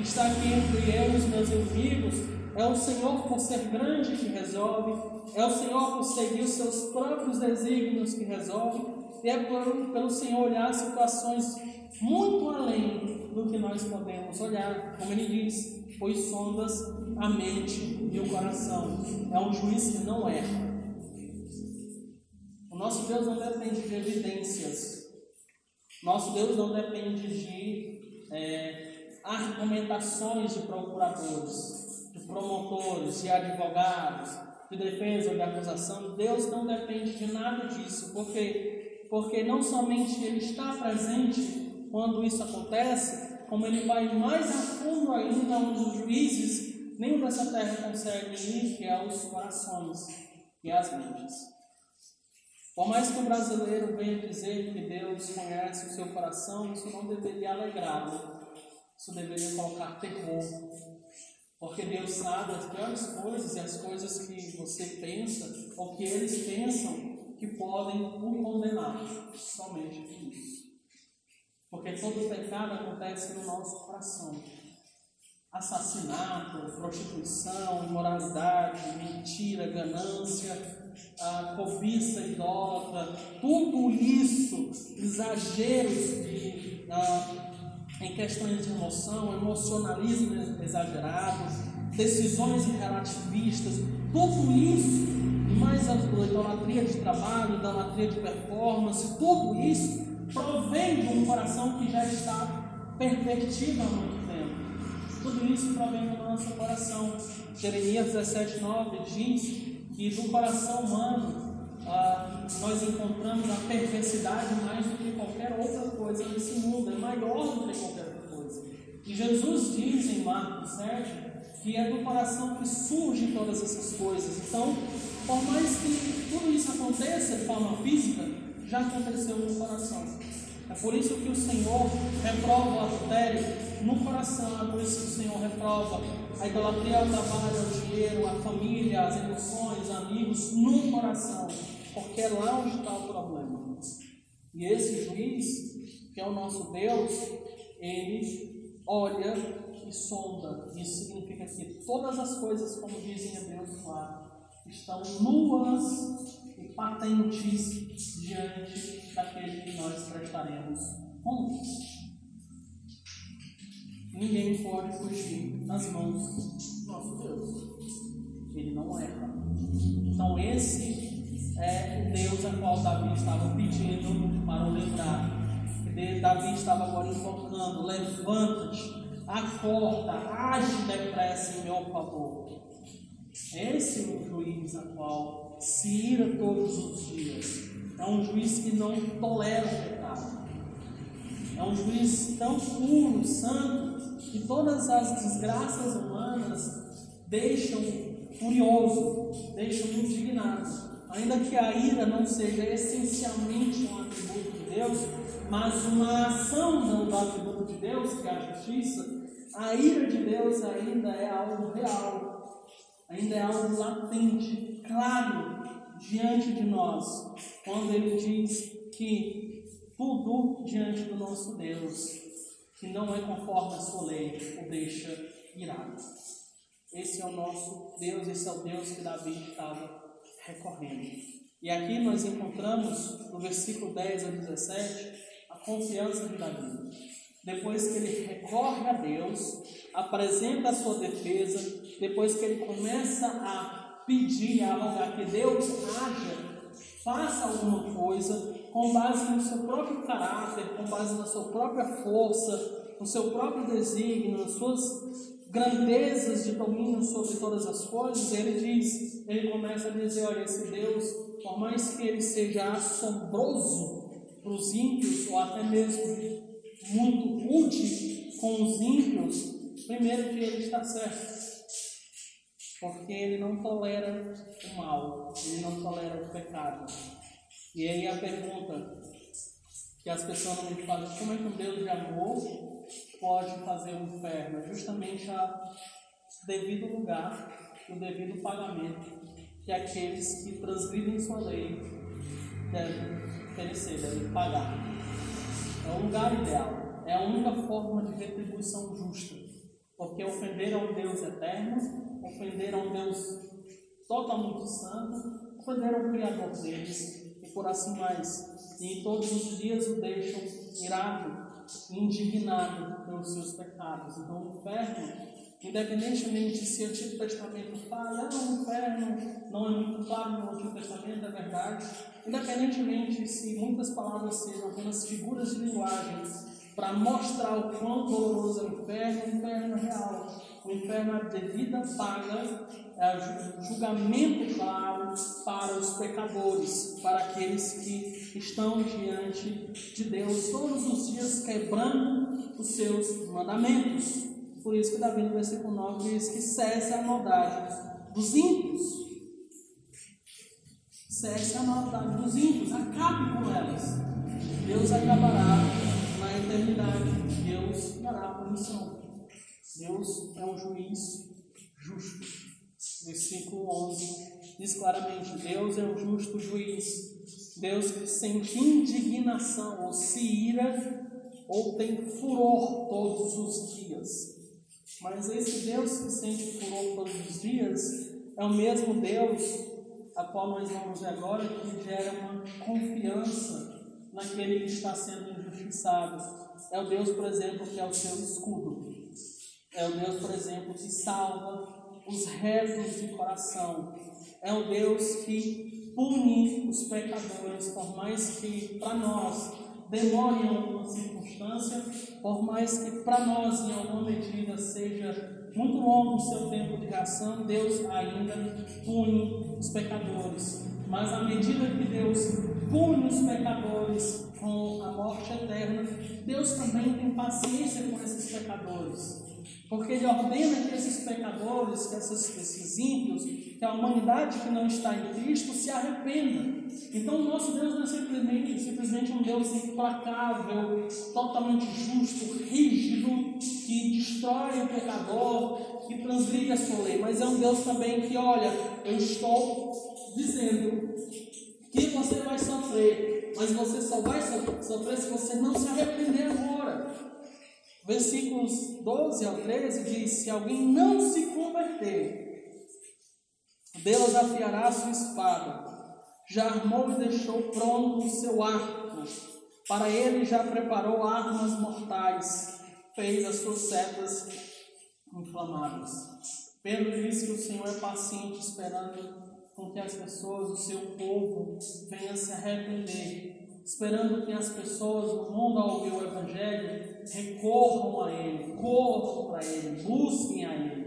está aqui entre eu e os meus inimigos. É o Senhor, por ser grande, que resolve. É o Senhor, por seguir os seus próprios desígnios, que resolve. E é pelo, pelo Senhor olhar situações muito além do que nós podemos olhar. Como ele diz, pois sondas a mente e o coração. É um juiz que não erra. O nosso Deus não depende de evidências. Nosso Deus não depende de é, argumentações de procuradores, de promotores, de advogados, de defesa ou de acusação. Deus não depende de nada disso, porque, porque não somente Ele está presente quando isso acontece, como ele vai mais a fundo ainda onde os juízes nenhum dessa terra consegue ir, que é os corações e as mentes. Por mais que o brasileiro venha dizer que Deus conhece o seu coração, isso não deveria alegrá-lo, isso deveria colocar terror, porque Deus sabe as piores coisas e as coisas que você pensa ou que eles pensam que podem o condenar. Somente por isso. Porque todo pecado acontece no nosso coração. Assassinato, prostituição, imoralidade, mentira, ganância, a cobiça idólatra, tudo isso, exageros de, ah, em questões de emoção, emocionalismo exagerado, decisões relativistas, tudo isso, mais a idolatria de trabalho, idolatria de performance, tudo isso provém de um coração que já está pervertido há muito tempo. Tudo isso provém do nosso coração. Jeremias 17, 9 diz que do coração humano ah, nós encontramos a perversidade mais do que qualquer outra coisa nesse mundo, é maior do que qualquer outra coisa. E Jesus diz em Marcos 7 que é do coração que surgem todas essas coisas. Então, por mais que tudo isso aconteça de forma física, já aconteceu no coração. É por isso que o Senhor reprova o adultério no coração, é por isso que o Senhor reprova a idolatria ao trabalho, ao dinheiro, à família, às emoções, amigos, no coração, porque é lá onde está o problema. E esse juiz, que é o nosso Deus, ele olha e sonda. Isso significa que todas as coisas, como dizem Hebreus 4, estão nuas e patentes diante daquele que nós prestaremos contas. Ninguém pode fugir das mãos do nosso Deus. Ele não erra. Então, esse é o Deus a qual Davi estava pedindo para o lembrar. Davi estava agora invocando: levanta-te, acorda, age depressa em meu favor. Esse é o juiz a qual se ira todos os dias. É um juiz que não tolera o pecado. É um juiz tão puro, santo, que todas as desgraças humanas deixam furioso, deixam indignado. Ainda que a ira não seja essencialmente um atributo de Deus, mas uma ação do atributo de Deus, que é a justiça, a ira de Deus ainda é algo real, ainda é algo latente, claro, diante de nós, quando Ele diz que tudo diante do nosso Deus, que não é conforme a sua lei, o deixa irado. Esse é o nosso Deus, esse é o Deus que Davi estava recorrendo. E aqui nós encontramos, no versículo 10 a 17, a confiança de Davi. Depois que ele recorre a Deus, apresenta a sua defesa, depois que ele começa a pedir, a rogar que Deus haja, faça alguma coisa com base no seu próprio caráter, com base na sua própria força, no seu próprio desígnio, nas suas grandezas de domínio sobre todas as coisas, ele diz, ele começa a dizer, olha, esse Deus, por mais que ele seja assombroso para os ímpios, ou até mesmo muito útil com os ímpios, primeiro que ele está certo. Porque ele não tolera o mal, ele não tolera o pecado. E aí a pergunta que as pessoas me fazem, como é que um Deus de amor pode fazer um inferno? É justamente a devido lugar, o devido pagamento que aqueles que transgridem sua lei devem oferecer, devem pagar. É o lugar ideal. É a única forma de retribuição justa. Porque ofender a um Deus eterno, ofender a um Deus totalmente santo, ofender ao Criador deles, e por assim mais. E todos os dias o deixam irado, indignado pelos seus pecados. Então o inferno Independentemente se o Antigo Testamento fala, ah, o inferno não é muito claro no Antigo Testamento, é verdade. Independentemente se muitas palavras sejam apenas figuras de linguagem para mostrar o quão doloroso é o inferno, o inferno é real. O inferno é devida paga, é julgamento claro para os pecadores, para aqueles que estão diante de Deus todos os dias quebrando os seus mandamentos. Por isso que Davi no versículo 9 diz que cesse a maldade dos ímpios. Cesse a maldade dos ímpios, acabe com elas. Deus acabará na eternidade. Deus dará punição. Deus é um juiz justo. Versículo 11 diz claramente: Deus é um justo juiz. Deus que sente indignação ou se ira ou tem furor todos os dias. Mas esse Deus que sente furor todos os dias é o mesmo Deus a qual nós vamos ver agora que gera uma confiança naquele que está sendo injustiçado. É o Deus, por exemplo, que é o seu escudo. É o Deus, por exemplo, que salva os retos de coração. É o Deus que pune os pecadores, por mais que para nós demore em alguma circunstância, por mais que para nós, em alguma medida, seja muito longo o seu tempo de reação, Deus ainda pune os pecadores. Mas à medida que Deus pune os pecadores com a morte eterna, Deus também tem paciência com esses pecadores. Porque Ele ordena que esses pecadores, que esses, esses ímpios, que a humanidade que não está em Cristo se arrependa. Então, o nosso Deus não é simplesmente, simplesmente um Deus implacável, totalmente justo, rígido, que destrói o pecador, que transgride a sua lei, mas é um Deus também que, olha, eu estou dizendo que você vai sofrer, mas você só vai sofrer se você não se arrepender agora. Versículos 12 ao 13 diz: Se alguém não se converter, Deus afiará a sua espada, já armou e deixou pronto o seu arco, para ele já preparou armas mortais, fez as suas setas inflamadas. Pedro diz que o Senhor é paciente, esperando com que as pessoas, o seu povo, venham se arrepender, esperando que as pessoas no mundo, ao ouvir o Evangelho, recorram a Ele, corram para Ele, busquem a Ele.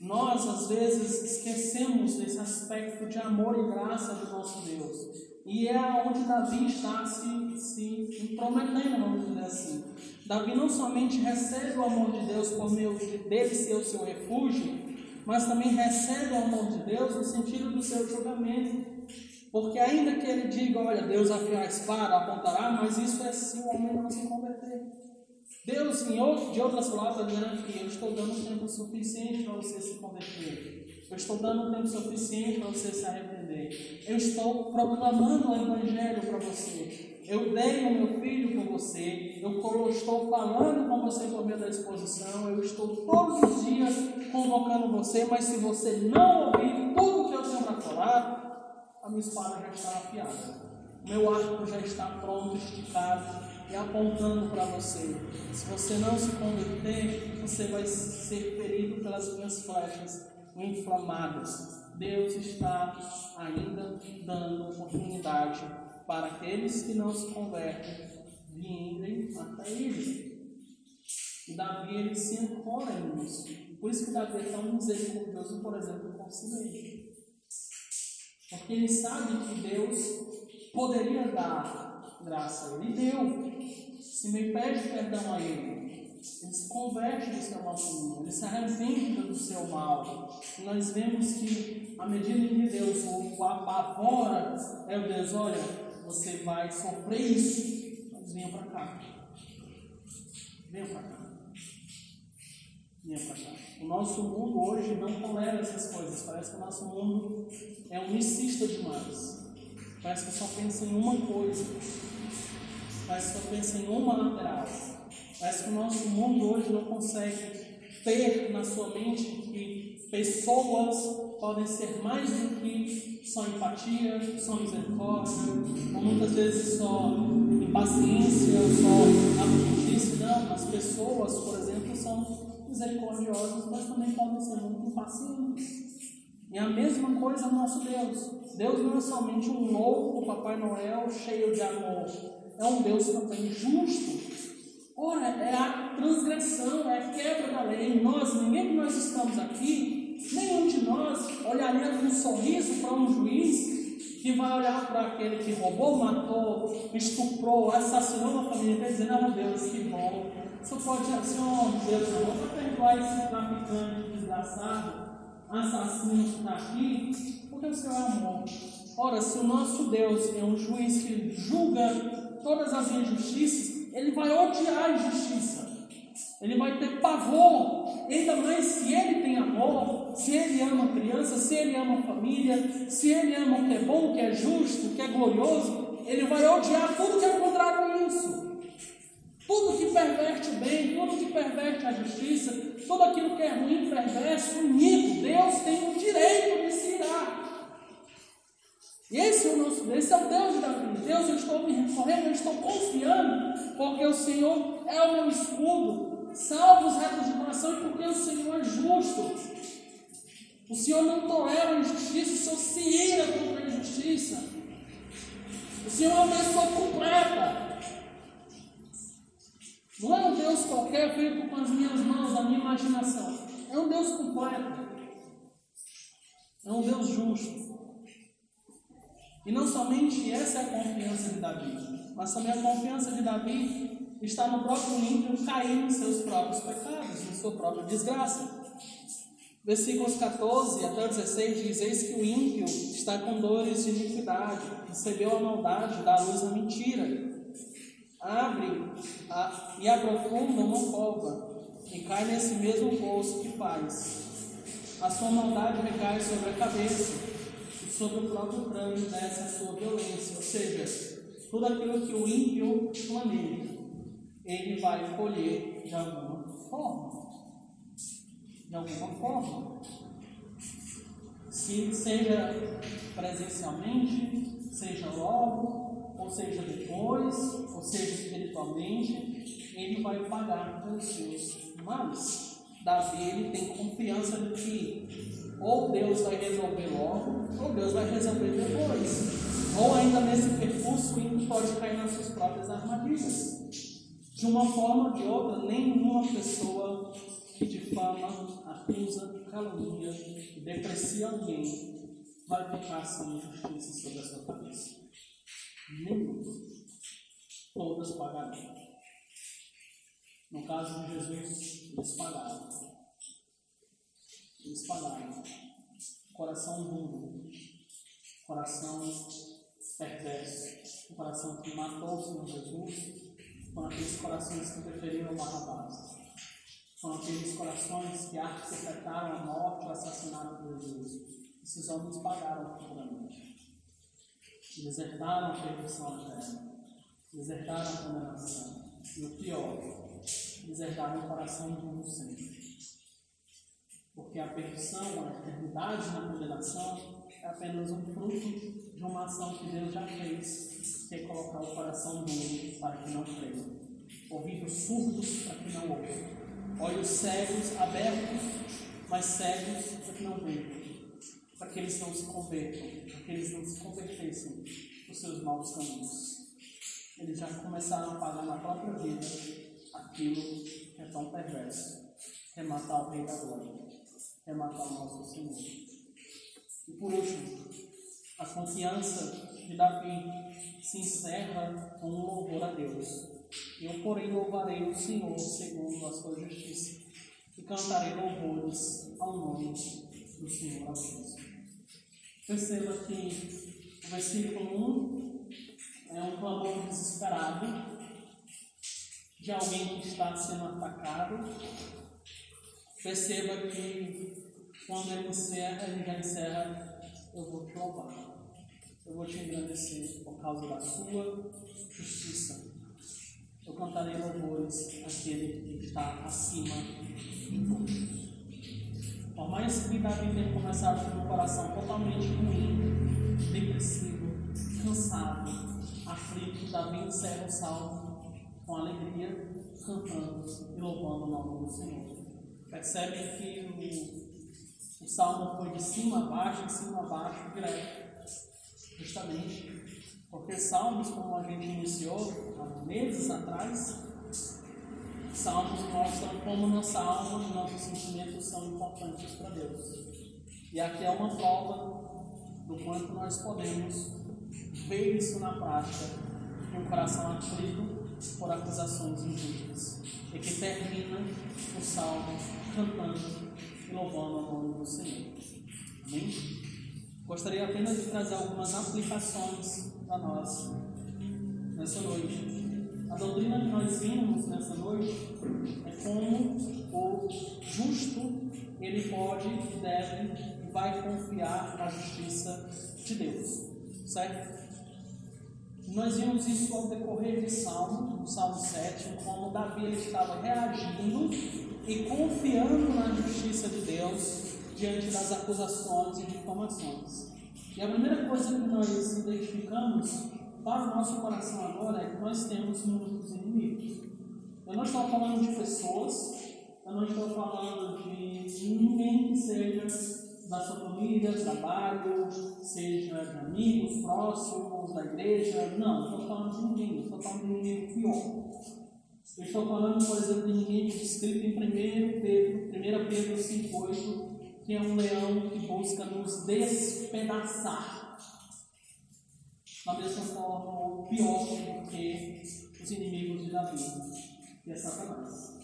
Nós, às vezes, esquecemos desse aspecto de amor e graça do nosso Deus. E é onde Davi está se, se intrometendo, vamos dizer assim. Davi não somente recebe o amor de Deus por meio dele ser o seu refúgio, mas também recebe o amor de Deus no sentido do seu julgamento. Porque ainda que ele diga, olha, Deus afiar a espada, apontará, mas isso é se o homem não se converter. Deus, em outro, de outras palavras, que eu estou dando tempo suficiente para você se converter. Eu estou dando tempo suficiente para você se arrepender. Eu estou proclamando o Evangelho para você. Eu dei o meu filho por você. Eu estou falando com você por meio da exposição. Eu estou todos os dias convocando você. Mas se você não ouvir tudo que eu tenho para falar, a minha espada já está afiada. Meu arco já está pronto, esticado e apontando para você. Se você não se converter, você vai ser ferido pelas minhas flechas inflamadas. Deus está ainda dando oportunidade para aqueles que não se convertem virem até Ele. E Davi ele se ancora nisso. Por isso que Davi é tão misericordioso, por exemplo, com mesmo. Porque ele sabe que Deus poderia dar graça ele. Deu se me pede perdão a Ele, ele se converte do seu mal ele se arrepende do seu mal. E nós vemos que, à medida que Deus o apavora, é o Deus, olha, você vai sofrer isso, mas venha para cá. Venha para cá. Venha para cá. O nosso mundo hoje não tolera essas coisas. Parece que o nosso mundo é unicista demais. Parece que só pensa em uma coisa mas só pensa em uma lateral. Parece que o nosso mundo hoje não consegue ter na sua mente que pessoas podem ser mais do que só empatia, só misericórdia, ou muitas vezes só impaciência, só abundância. Não, as pessoas, por exemplo, são misericordiosas, mas também podem ser muito impacientes. E a mesma coisa no nosso Deus. Deus não é somente um louco Papai Noel cheio de amor é um Deus também justo. Ora, é a transgressão, é a quebra da lei. Nós, ninguém que nós estamos aqui, nenhum de nós olharia com um sorriso para um juiz que vai olhar para aquele que roubou, matou, estuprou, assassinou uma família e dizer, não, Deus, que bom. Você pode dizer, Senhor, Deus, eu vou perdoar esse traficante desgraçado, assassino que está aqui, porque o Senhor é amor. Ora, se o nosso Deus é um juiz que julga todas as injustiças, ele vai odiar a injustiça. Ele vai ter pavor, ainda mais se ele tem amor, se ele ama criança, se ele ama família, se ele ama o que é bom, o que é justo, o que é glorioso, ele vai odiar tudo que é contrário a isso. Tudo que perverte o bem, tudo que perverte a justiça, tudo aquilo que é ruim, perverso, unido, Deus tem o direito de se irar. Esse é o nosso Deus, esse é o Deus de Davi. Deus, eu estou me recorrendo, eu estou confiando, porque o Senhor é o meu escudo. Salva os retos de coração porque o Senhor é justo. O Senhor não tolera injustiça, o Senhor se ira contra a injustiça. O Senhor é uma pessoa completa. Não é um Deus qualquer feito com as minhas mãos, a minha imaginação. É um Deus completo. É um Deus justo. E não somente essa é a confiança de Davi, mas também a confiança de Davi está no próprio ímpio cair nos seus próprios pecados, na sua própria desgraça. Versículos 14 até 16 diz: Eis que o ímpio está com dores de iniquidade, recebeu a maldade, dá luz à mentira abre a, e aprofunda uma cova e cai nesse mesmo poço que faz. A sua maldade recai sobre a cabeça e sobre o próprio crânio desce a sua violência. Ou seja, tudo aquilo que o ímpio planeja, ele vai colher de alguma forma. De alguma forma. Se seja presencialmente, seja logo, ou seja depois, ou seja espiritualmente, ele vai pagar pelos seus males. Davi ele tem confiança de que ou Deus vai resolver logo, ou Deus vai resolver depois. Ou ainda nesse percurso ele pode cair nas suas próprias armadilhas. De uma forma ou de outra, nenhuma pessoa que difama, acusa, calunia, deprecia alguém vai ficar sem justiça sobre a sua cabeça nenhum. Todas pagarão. No caso de Jesus, eles pagaram. Eles pagaram. Coração duro, coração perverso, o coração que matou o Senhor Jesus, foram aqueles corações que preferiram Barrabás. Foram aqueles corações que arquitetetaram a morte, o assassinato de Jesus. Esses homens pagaram futuramente desertaram a perdição eterna, desertaram a condenação. E o pior, desertaram o coração de um sempre. Porque a perdição, a eternidade na condenação, é apenas um fruto de uma ação que Deus já fez, que é colocar o coração duro para que não creia, ouvidos surdos para que não ouçam, olhos cegos abertos, mas cegos para que não vejam para que eles não se convertam, para que eles não se convertessem dos seus maus caminhos. Eles já começaram a pagar na própria vida aquilo que é tão perverso, que é matar o Rei da Glória, que é matar o nosso Senhor. E por último, a confiança de Davi se encerra com um louvor a Deus. Eu, porém, louvarei o Senhor segundo a sua justiça e cantarei louvores ao nome do Senhor Deus. Perceba que o versículo 1 é um clamor desesperado de alguém que está sendo atacado. Perceba que quando ele encerra, ele já encerra, eu vou te louvar. Eu vou te engrandecer por causa da sua justiça. Eu cantarei louvores àquele que está acima de todos. Por mais que Davi tenha começado com um coração totalmente ruim, depressivo, cansado, aflito, Davi encerra o salmo com alegria, cantando e louvando o nome do Senhor. Percebem que o, o salmo foi de cima a baixo, de cima a baixo, direto. Justamente porque salmos, como a gente iniciou há meses atrás, Salmos mostram como nossa alma e nossos sentimentos são importantes para Deus. E aqui é uma prova do quanto nós podemos ver isso na prática de um coração aflito por acusações injustas. E que termina o salmo cantando e louvando o nome do Senhor. Amém? Gostaria apenas de trazer algumas aplicações para nós nessa noite. A doutrina que nós vimos nessa noite é como o justo ele pode, deve e vai confiar na justiça de Deus. Certo? Nós vimos isso ao decorrer de Salmo, no Salmo 7, como Davi estava reagindo e confiando na justiça de Deus diante das acusações e difamações. E a primeira coisa que nós identificamos para o nosso coração agora é que nós temos muitos inimigos. Eu não estou falando de pessoas, eu não estou falando de ninguém que seja da sua família, trabalho, seja de amigos próximos, da igreja. Não, estou falando de ninguém, estou falando de ninguém pior. Eu estou falando, por exemplo, de ninguém descrito em 1 Pedro, 1 Pedro 5,8, que é um leão que busca nos despedaçar. Da mesma forma, ou pior do que os inimigos de Davi, que é Satanás.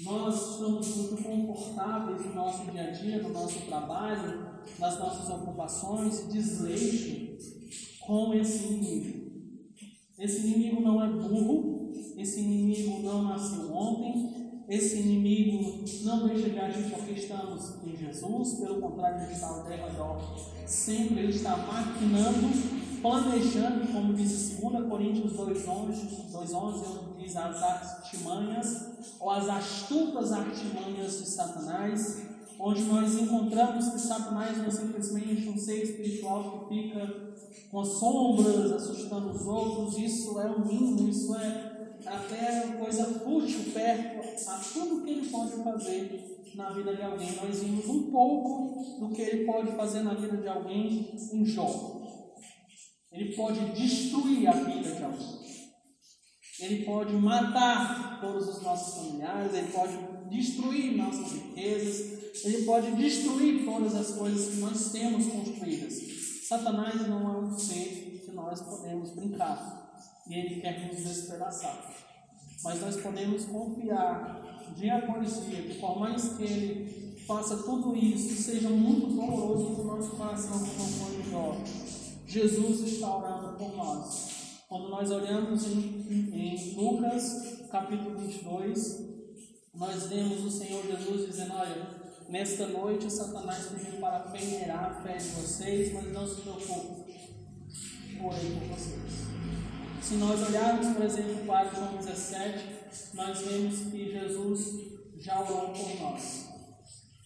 Nós estamos muito confortáveis no nosso dia a dia, no nosso trabalho, nas nossas ocupações, desleixo com esse inimigo. Esse inimigo não é burro, esse inimigo não nasceu ontem, esse inimigo não deixa de agir porque estamos em Jesus, pelo contrário, ele está ao redor. Sempre ele está maquinando, planejando, como diz 2 Coríntios 2,11, 2,11 diz as artimanhas ou as astutas artimanhas de Satanás, onde nós encontramos que Satanás não é simplesmente um ser espiritual que fica com sombras, assustando os outros, isso é o mínimo, isso é até coisa fútil perto a tudo que ele pode fazer na vida de alguém. Nós vimos um pouco do que ele pode fazer na vida de alguém em Jó. Ele pode destruir a vida de alguém. Ele pode matar todos os nossos familiares, ele pode destruir nossas riquezas, ele pode destruir todas as coisas que nós temos construídas. Satanás não é um ser que nós podemos brincar e ele quer nos despedaçar. Mas nós podemos confiar dia após dia que, por mais que ele faça tudo isso, seja muito doloroso para o nosso coração, como de Jó, Jesus está orando por nós. Quando nós olhamos em, em Lucas capítulo 22, nós vemos o Senhor Jesus dizendo: Olha, nesta noite Satanás pediu para peneirar a fé de vocês, mas não se preocupe, orei por vocês. Se nós olharmos, por exemplo, para João 17, nós vemos que Jesus já orou por nós.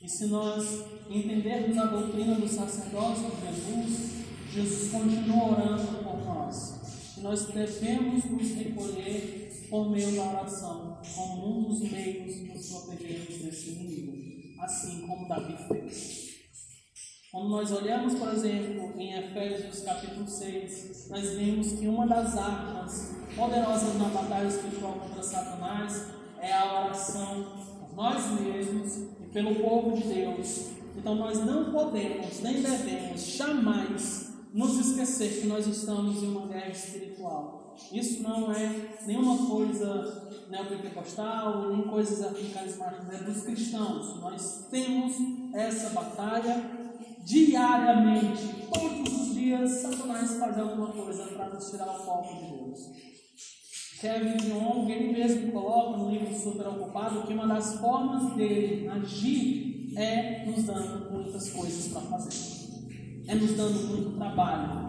E se nós entendermos a doutrina do sacerdócio de Jesus, Jesus continua orando por nós nós devemos nos recolher por meio da oração, como um dos meios de nos protegermos desse inimigo, assim como Davi fez. Quando nós olhamos, por exemplo, em Efésios capítulo 6, nós vemos que uma das armas poderosas na batalha espiritual contra Satanás é a oração por nós mesmos e pelo povo de Deus. Então nós não podemos nem devemos jamais nos esquecer que nós estamos em uma guerra espiritual. Isso não é nenhuma coisa neopentecostal, nem coisas assim carismáticas, é dos cristãos. Nós temos essa batalha diariamente, todos os dias, Satanás faz alguma coisa para nos tirar o foco de Deus. Kevin Young, ele mesmo coloca no livro Super Ocupado que uma das formas dele agir é nos dando muitas coisas para fazer é nos dando muito trabalho,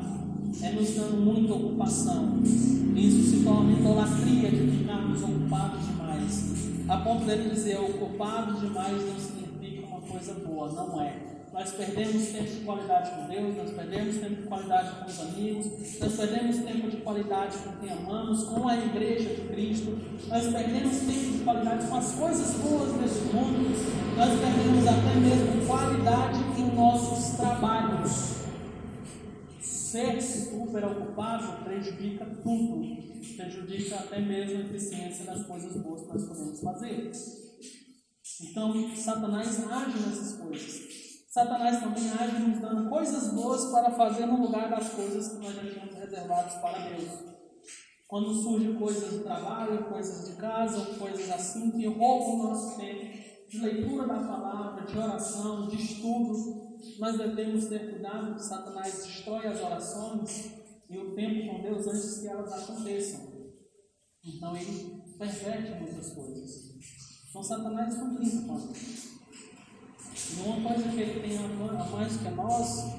é nos dando muita ocupação. Isso se torna idolatria de ficarmos ocupados demais. A ponto dele dizer ocupado demais não significa uma coisa boa, não é. Nós perdemos tempo de qualidade com Deus, nós perdemos tempo de qualidade com os amigos, nós perdemos tempo de qualidade com quem amamos, com a igreja de Cristo, nós perdemos tempo de qualidade com as coisas boas deste mundo, nós perdemos até mesmo qualidade em nossos trabalhos. Ser super ocupado prejudica tudo, prejudica até mesmo a eficiência das coisas boas que nós podemos fazer. Então, Satanás age nessas coisas. Satanás também age nos dando coisas boas para fazer no lugar das coisas que nós já tínhamos reservadas para Deus. Quando surgem coisas de trabalho, coisas de casa, coisas assim que roubam o nosso tempo de leitura da palavra, de oração, de estudo, nós devemos ter cuidado que Satanás destrói as orações e o tempo com Deus antes que elas aconteçam. Então ele perverte muitas coisas. Então Satanás brinca com mais do que nós,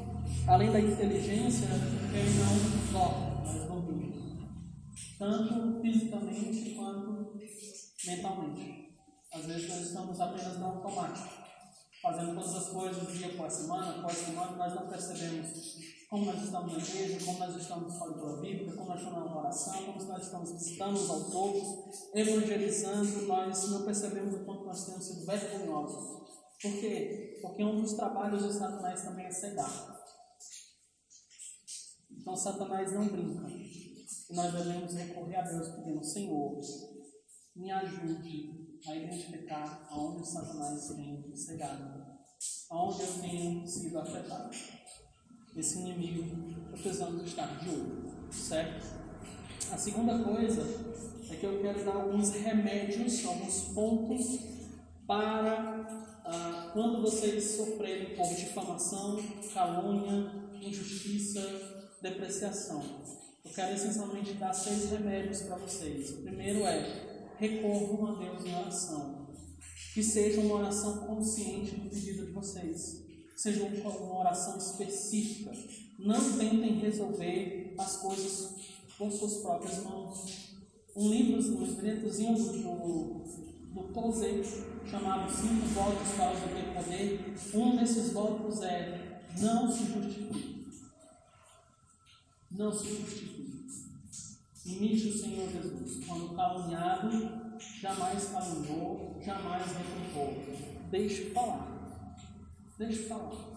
além da inteligência, ele não dorme, mas domina. Tanto fisicamente quanto mentalmente. Às vezes nós estamos apenas no automático, fazendo todas as coisas dia após semana, após semana, nós não percebemos como nós estamos na igreja, como nós estamos fora pela Bíblia, como nós estamos na oração, como nós estamos visitando os aos evangelizando, nós não percebemos o quanto nós temos sido vergonhosos. Por quê? Porque um dos trabalhos de Satanás também é cegar. Então Satanás não brinca. E nós devemos recorrer a Deus pedindo, Senhor, me ajude a identificar aonde Satanás tem cegado, aonde eu tenho sido afetado esse inimigo, precisamos estar de olho, certo? A segunda coisa é que eu quero dar alguns remédios, alguns pontos para ah, quando vocês sofrerem por difamação, calúnia, injustiça, depreciação. Eu quero essencialmente dar seis remédios para vocês. O primeiro é recorram a Deus em oração. Que seja uma oração consciente do pedido de vocês seja uma oração específica. Não tentem resolver as coisas com suas próprias mãos. Um livro, um livretozinho do, do Tozé, chamado Cinco Votos para Obter Poder, um desses votos é não se justifique. Não se justifique. Imite o Senhor Jesus. Quando caluniado, jamais caluniou, jamais reprovou. Deixe falar. Deixa eu falar.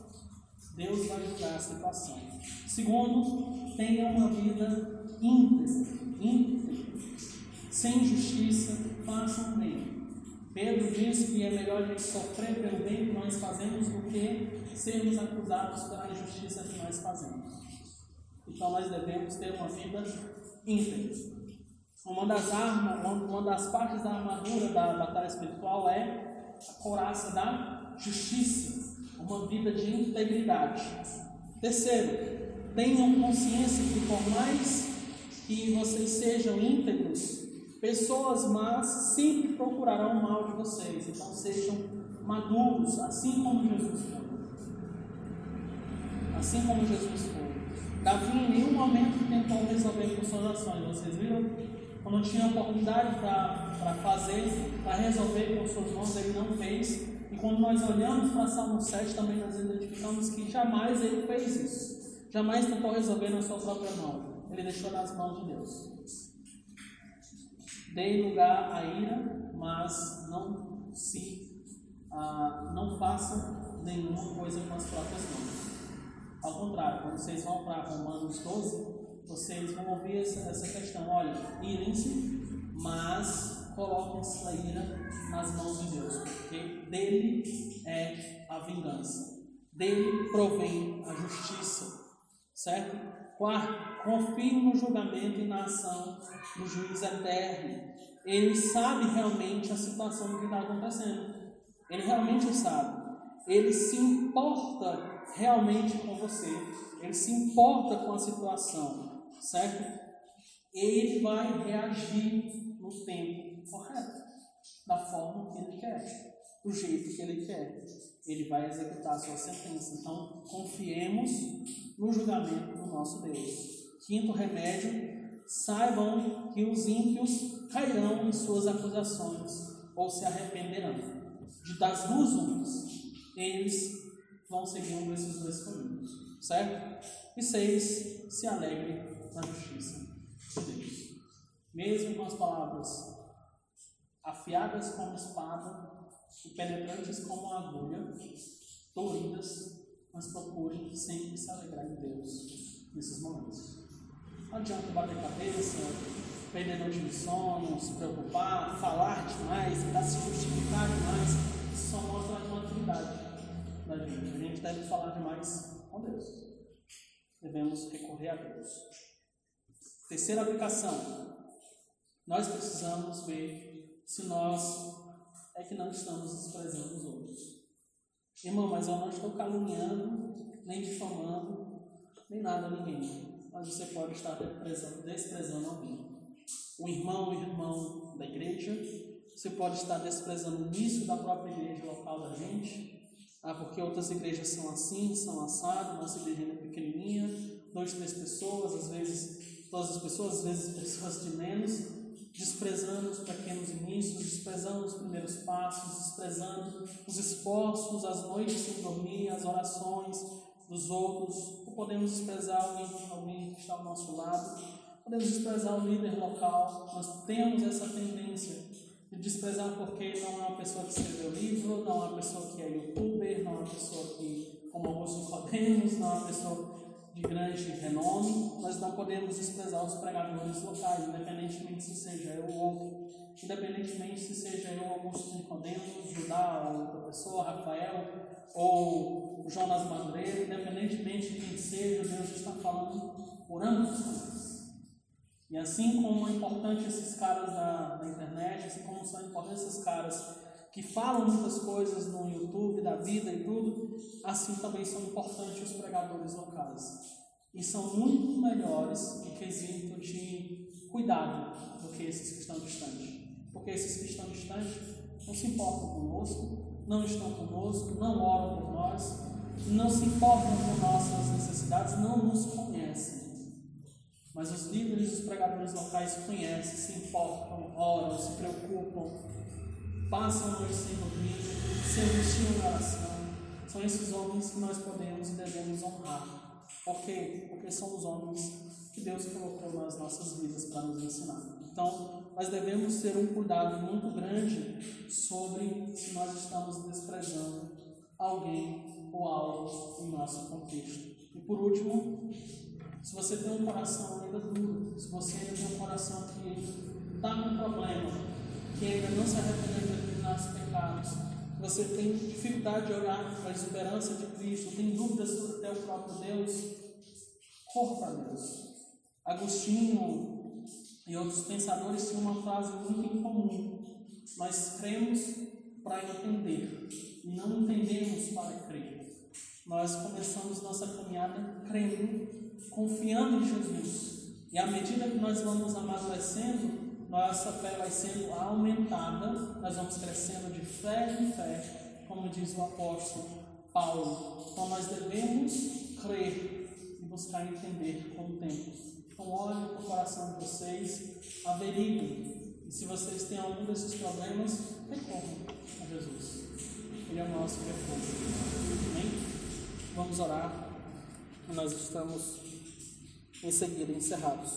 Deus vai ajudar a situação. Segundo, tenha uma vida íntegra, íntegra, sem justiça, façam bem. Pedro diz que é melhor a gente sofrer pelo bem que nós fazemos do que sermos acusados pela injustiça que nós fazemos. Então nós devemos ter uma vida íntegra. Uma das armas, uma das partes da armadura da batalha espiritual é a coraça da justiça uma vida de integridade. Terceiro, tenham consciência que por mais que vocês sejam íntegros, pessoas más sempre procurarão o mal de vocês. Então sejam maduros, assim como Jesus foi. Assim como Jesus foi. Davi em nenhum momento tentou resolver com suas ações. Vocês viram? Quando tinha oportunidade para fazer, para resolver com suas mãos, ele não fez quando nós olhamos para Salmo 7, também nós identificamos que jamais ele fez isso. Jamais tentou resolver na sua própria mão. Ele deixou nas mãos de Deus. Dei lugar à ira, mas não se ah, não façam nenhuma coisa com as próprias mãos. Ao contrário, quando vocês vão para Romanos 12, vocês vão ouvir essa, essa questão. Olha, irem-se, mas coloquem essa ira nas mãos de Deus, porque dele é a vingança, dele provém a justiça, certo? Quarto, confie no julgamento e na ação do juiz eterno. Ele sabe realmente a situação que está acontecendo. Ele realmente sabe. Ele se importa realmente com você. Ele se importa com a situação, certo? Ele vai reagir no tempo correto da forma que ele quer, do jeito que ele quer. Ele vai executar a sua sentença. Então, confiemos no julgamento do nosso Deus. Quinto remédio: saibam que os ímpios cairão em suas acusações ou se arrependerão. De das duas umas, eles vão seguir um desses dois caminhos, certo? E seis, se alegre na justiça de Deus. Mesmo com as palavras afiadas como espada e penetrantes como agulha, doridas, mas procurem sempre se alegrar em Deus nesses momentos. Não adianta bater cabeça, perder noite de sono, se preocupar, falar demais, tentar se justificar demais. Isso só mostra a maturidade da gente. A gente deve falar demais com Deus. Devemos recorrer a Deus. Terceira aplicação. Nós precisamos ver se nós é que não estamos desprezando os outros. Irmão, mas eu não estou caluniando, nem difamando, nem nada a ninguém. Mas você pode estar desprezando, desprezando alguém. Um irmão, um irmão da igreja, você pode estar desprezando o início da própria igreja local da gente, Ah, porque outras igrejas são assim, são assado, nossa igreja é pequenininha, dois, três pessoas, às vezes todas as pessoas, às vezes pessoas de menos, desprezando os pequenos inícios, desprezando os primeiros passos, desprezando os esforços, as noites sem dormir, as orações dos outros, ou podemos desprezar alguém, alguém que está ao nosso lado, podemos desprezar o líder local, nós temos essa tendência de desprezar porque não é uma pessoa que escreveu livro, não é uma pessoa que é youtuber, não é uma pessoa que, como Augusto Podemos, não é uma pessoa de grande renome, nós não podemos desprezar os pregadores locais, independentemente se seja eu ou outro, independentemente se seja eu, Augusto Nicodemos, Judá, ou outra pessoa, Rafael, ou Jonas Madureira, independentemente de quem seja, Deus está falando por ambos os e assim como é importante esses caras da, da internet, assim como são importantes esses caras que falam muitas coisas no YouTube da vida e tudo, assim também são importantes os pregadores locais. E são muito melhores em quesito de cuidado do que esses que estão distantes. Porque esses que estão distantes não se importam conosco, não estão conosco, não oram por nós, não se importam com nossas necessidades, não nos conhecem. Mas os líderes e os pregadores locais conhecem, se importam, oram, se preocupam, passam a noite sem dormir, se angustiam na oração. São esses homens que nós podemos e devemos honrar. Por quê? Porque são os homens que Deus colocou nas nossas vidas para nos ensinar. Então, nós devemos ter um cuidado muito grande sobre se nós estamos desprezando alguém ou algo em nosso contexto. E por último, se você tem um coração ainda duro, se você ainda tem um coração que está com problema, que ainda não se arrependeu de determinados pecados, você tem dificuldade de orar para a esperança de Cristo, tem dúvidas sobre até o próprio Deus, corra para Deus. Agostinho e outros pensadores tinham uma frase muito incomum: Nós cremos para entender e não entendemos para crer. Nós começamos nossa caminhada crendo confiando em Jesus. E à medida que nós vamos amadurecendo, nossa fé vai sendo aumentada, nós vamos crescendo de fé em fé, como diz o apóstolo Paulo. Então nós devemos crer e buscar entender com o tempo. Então olhem para o coração de vocês, averiguem. E se vocês têm algum desses problemas, recorram a Jesus. Ele é o nosso refúgio. Amém? Vamos orar. Nós estamos em seguida encerrados.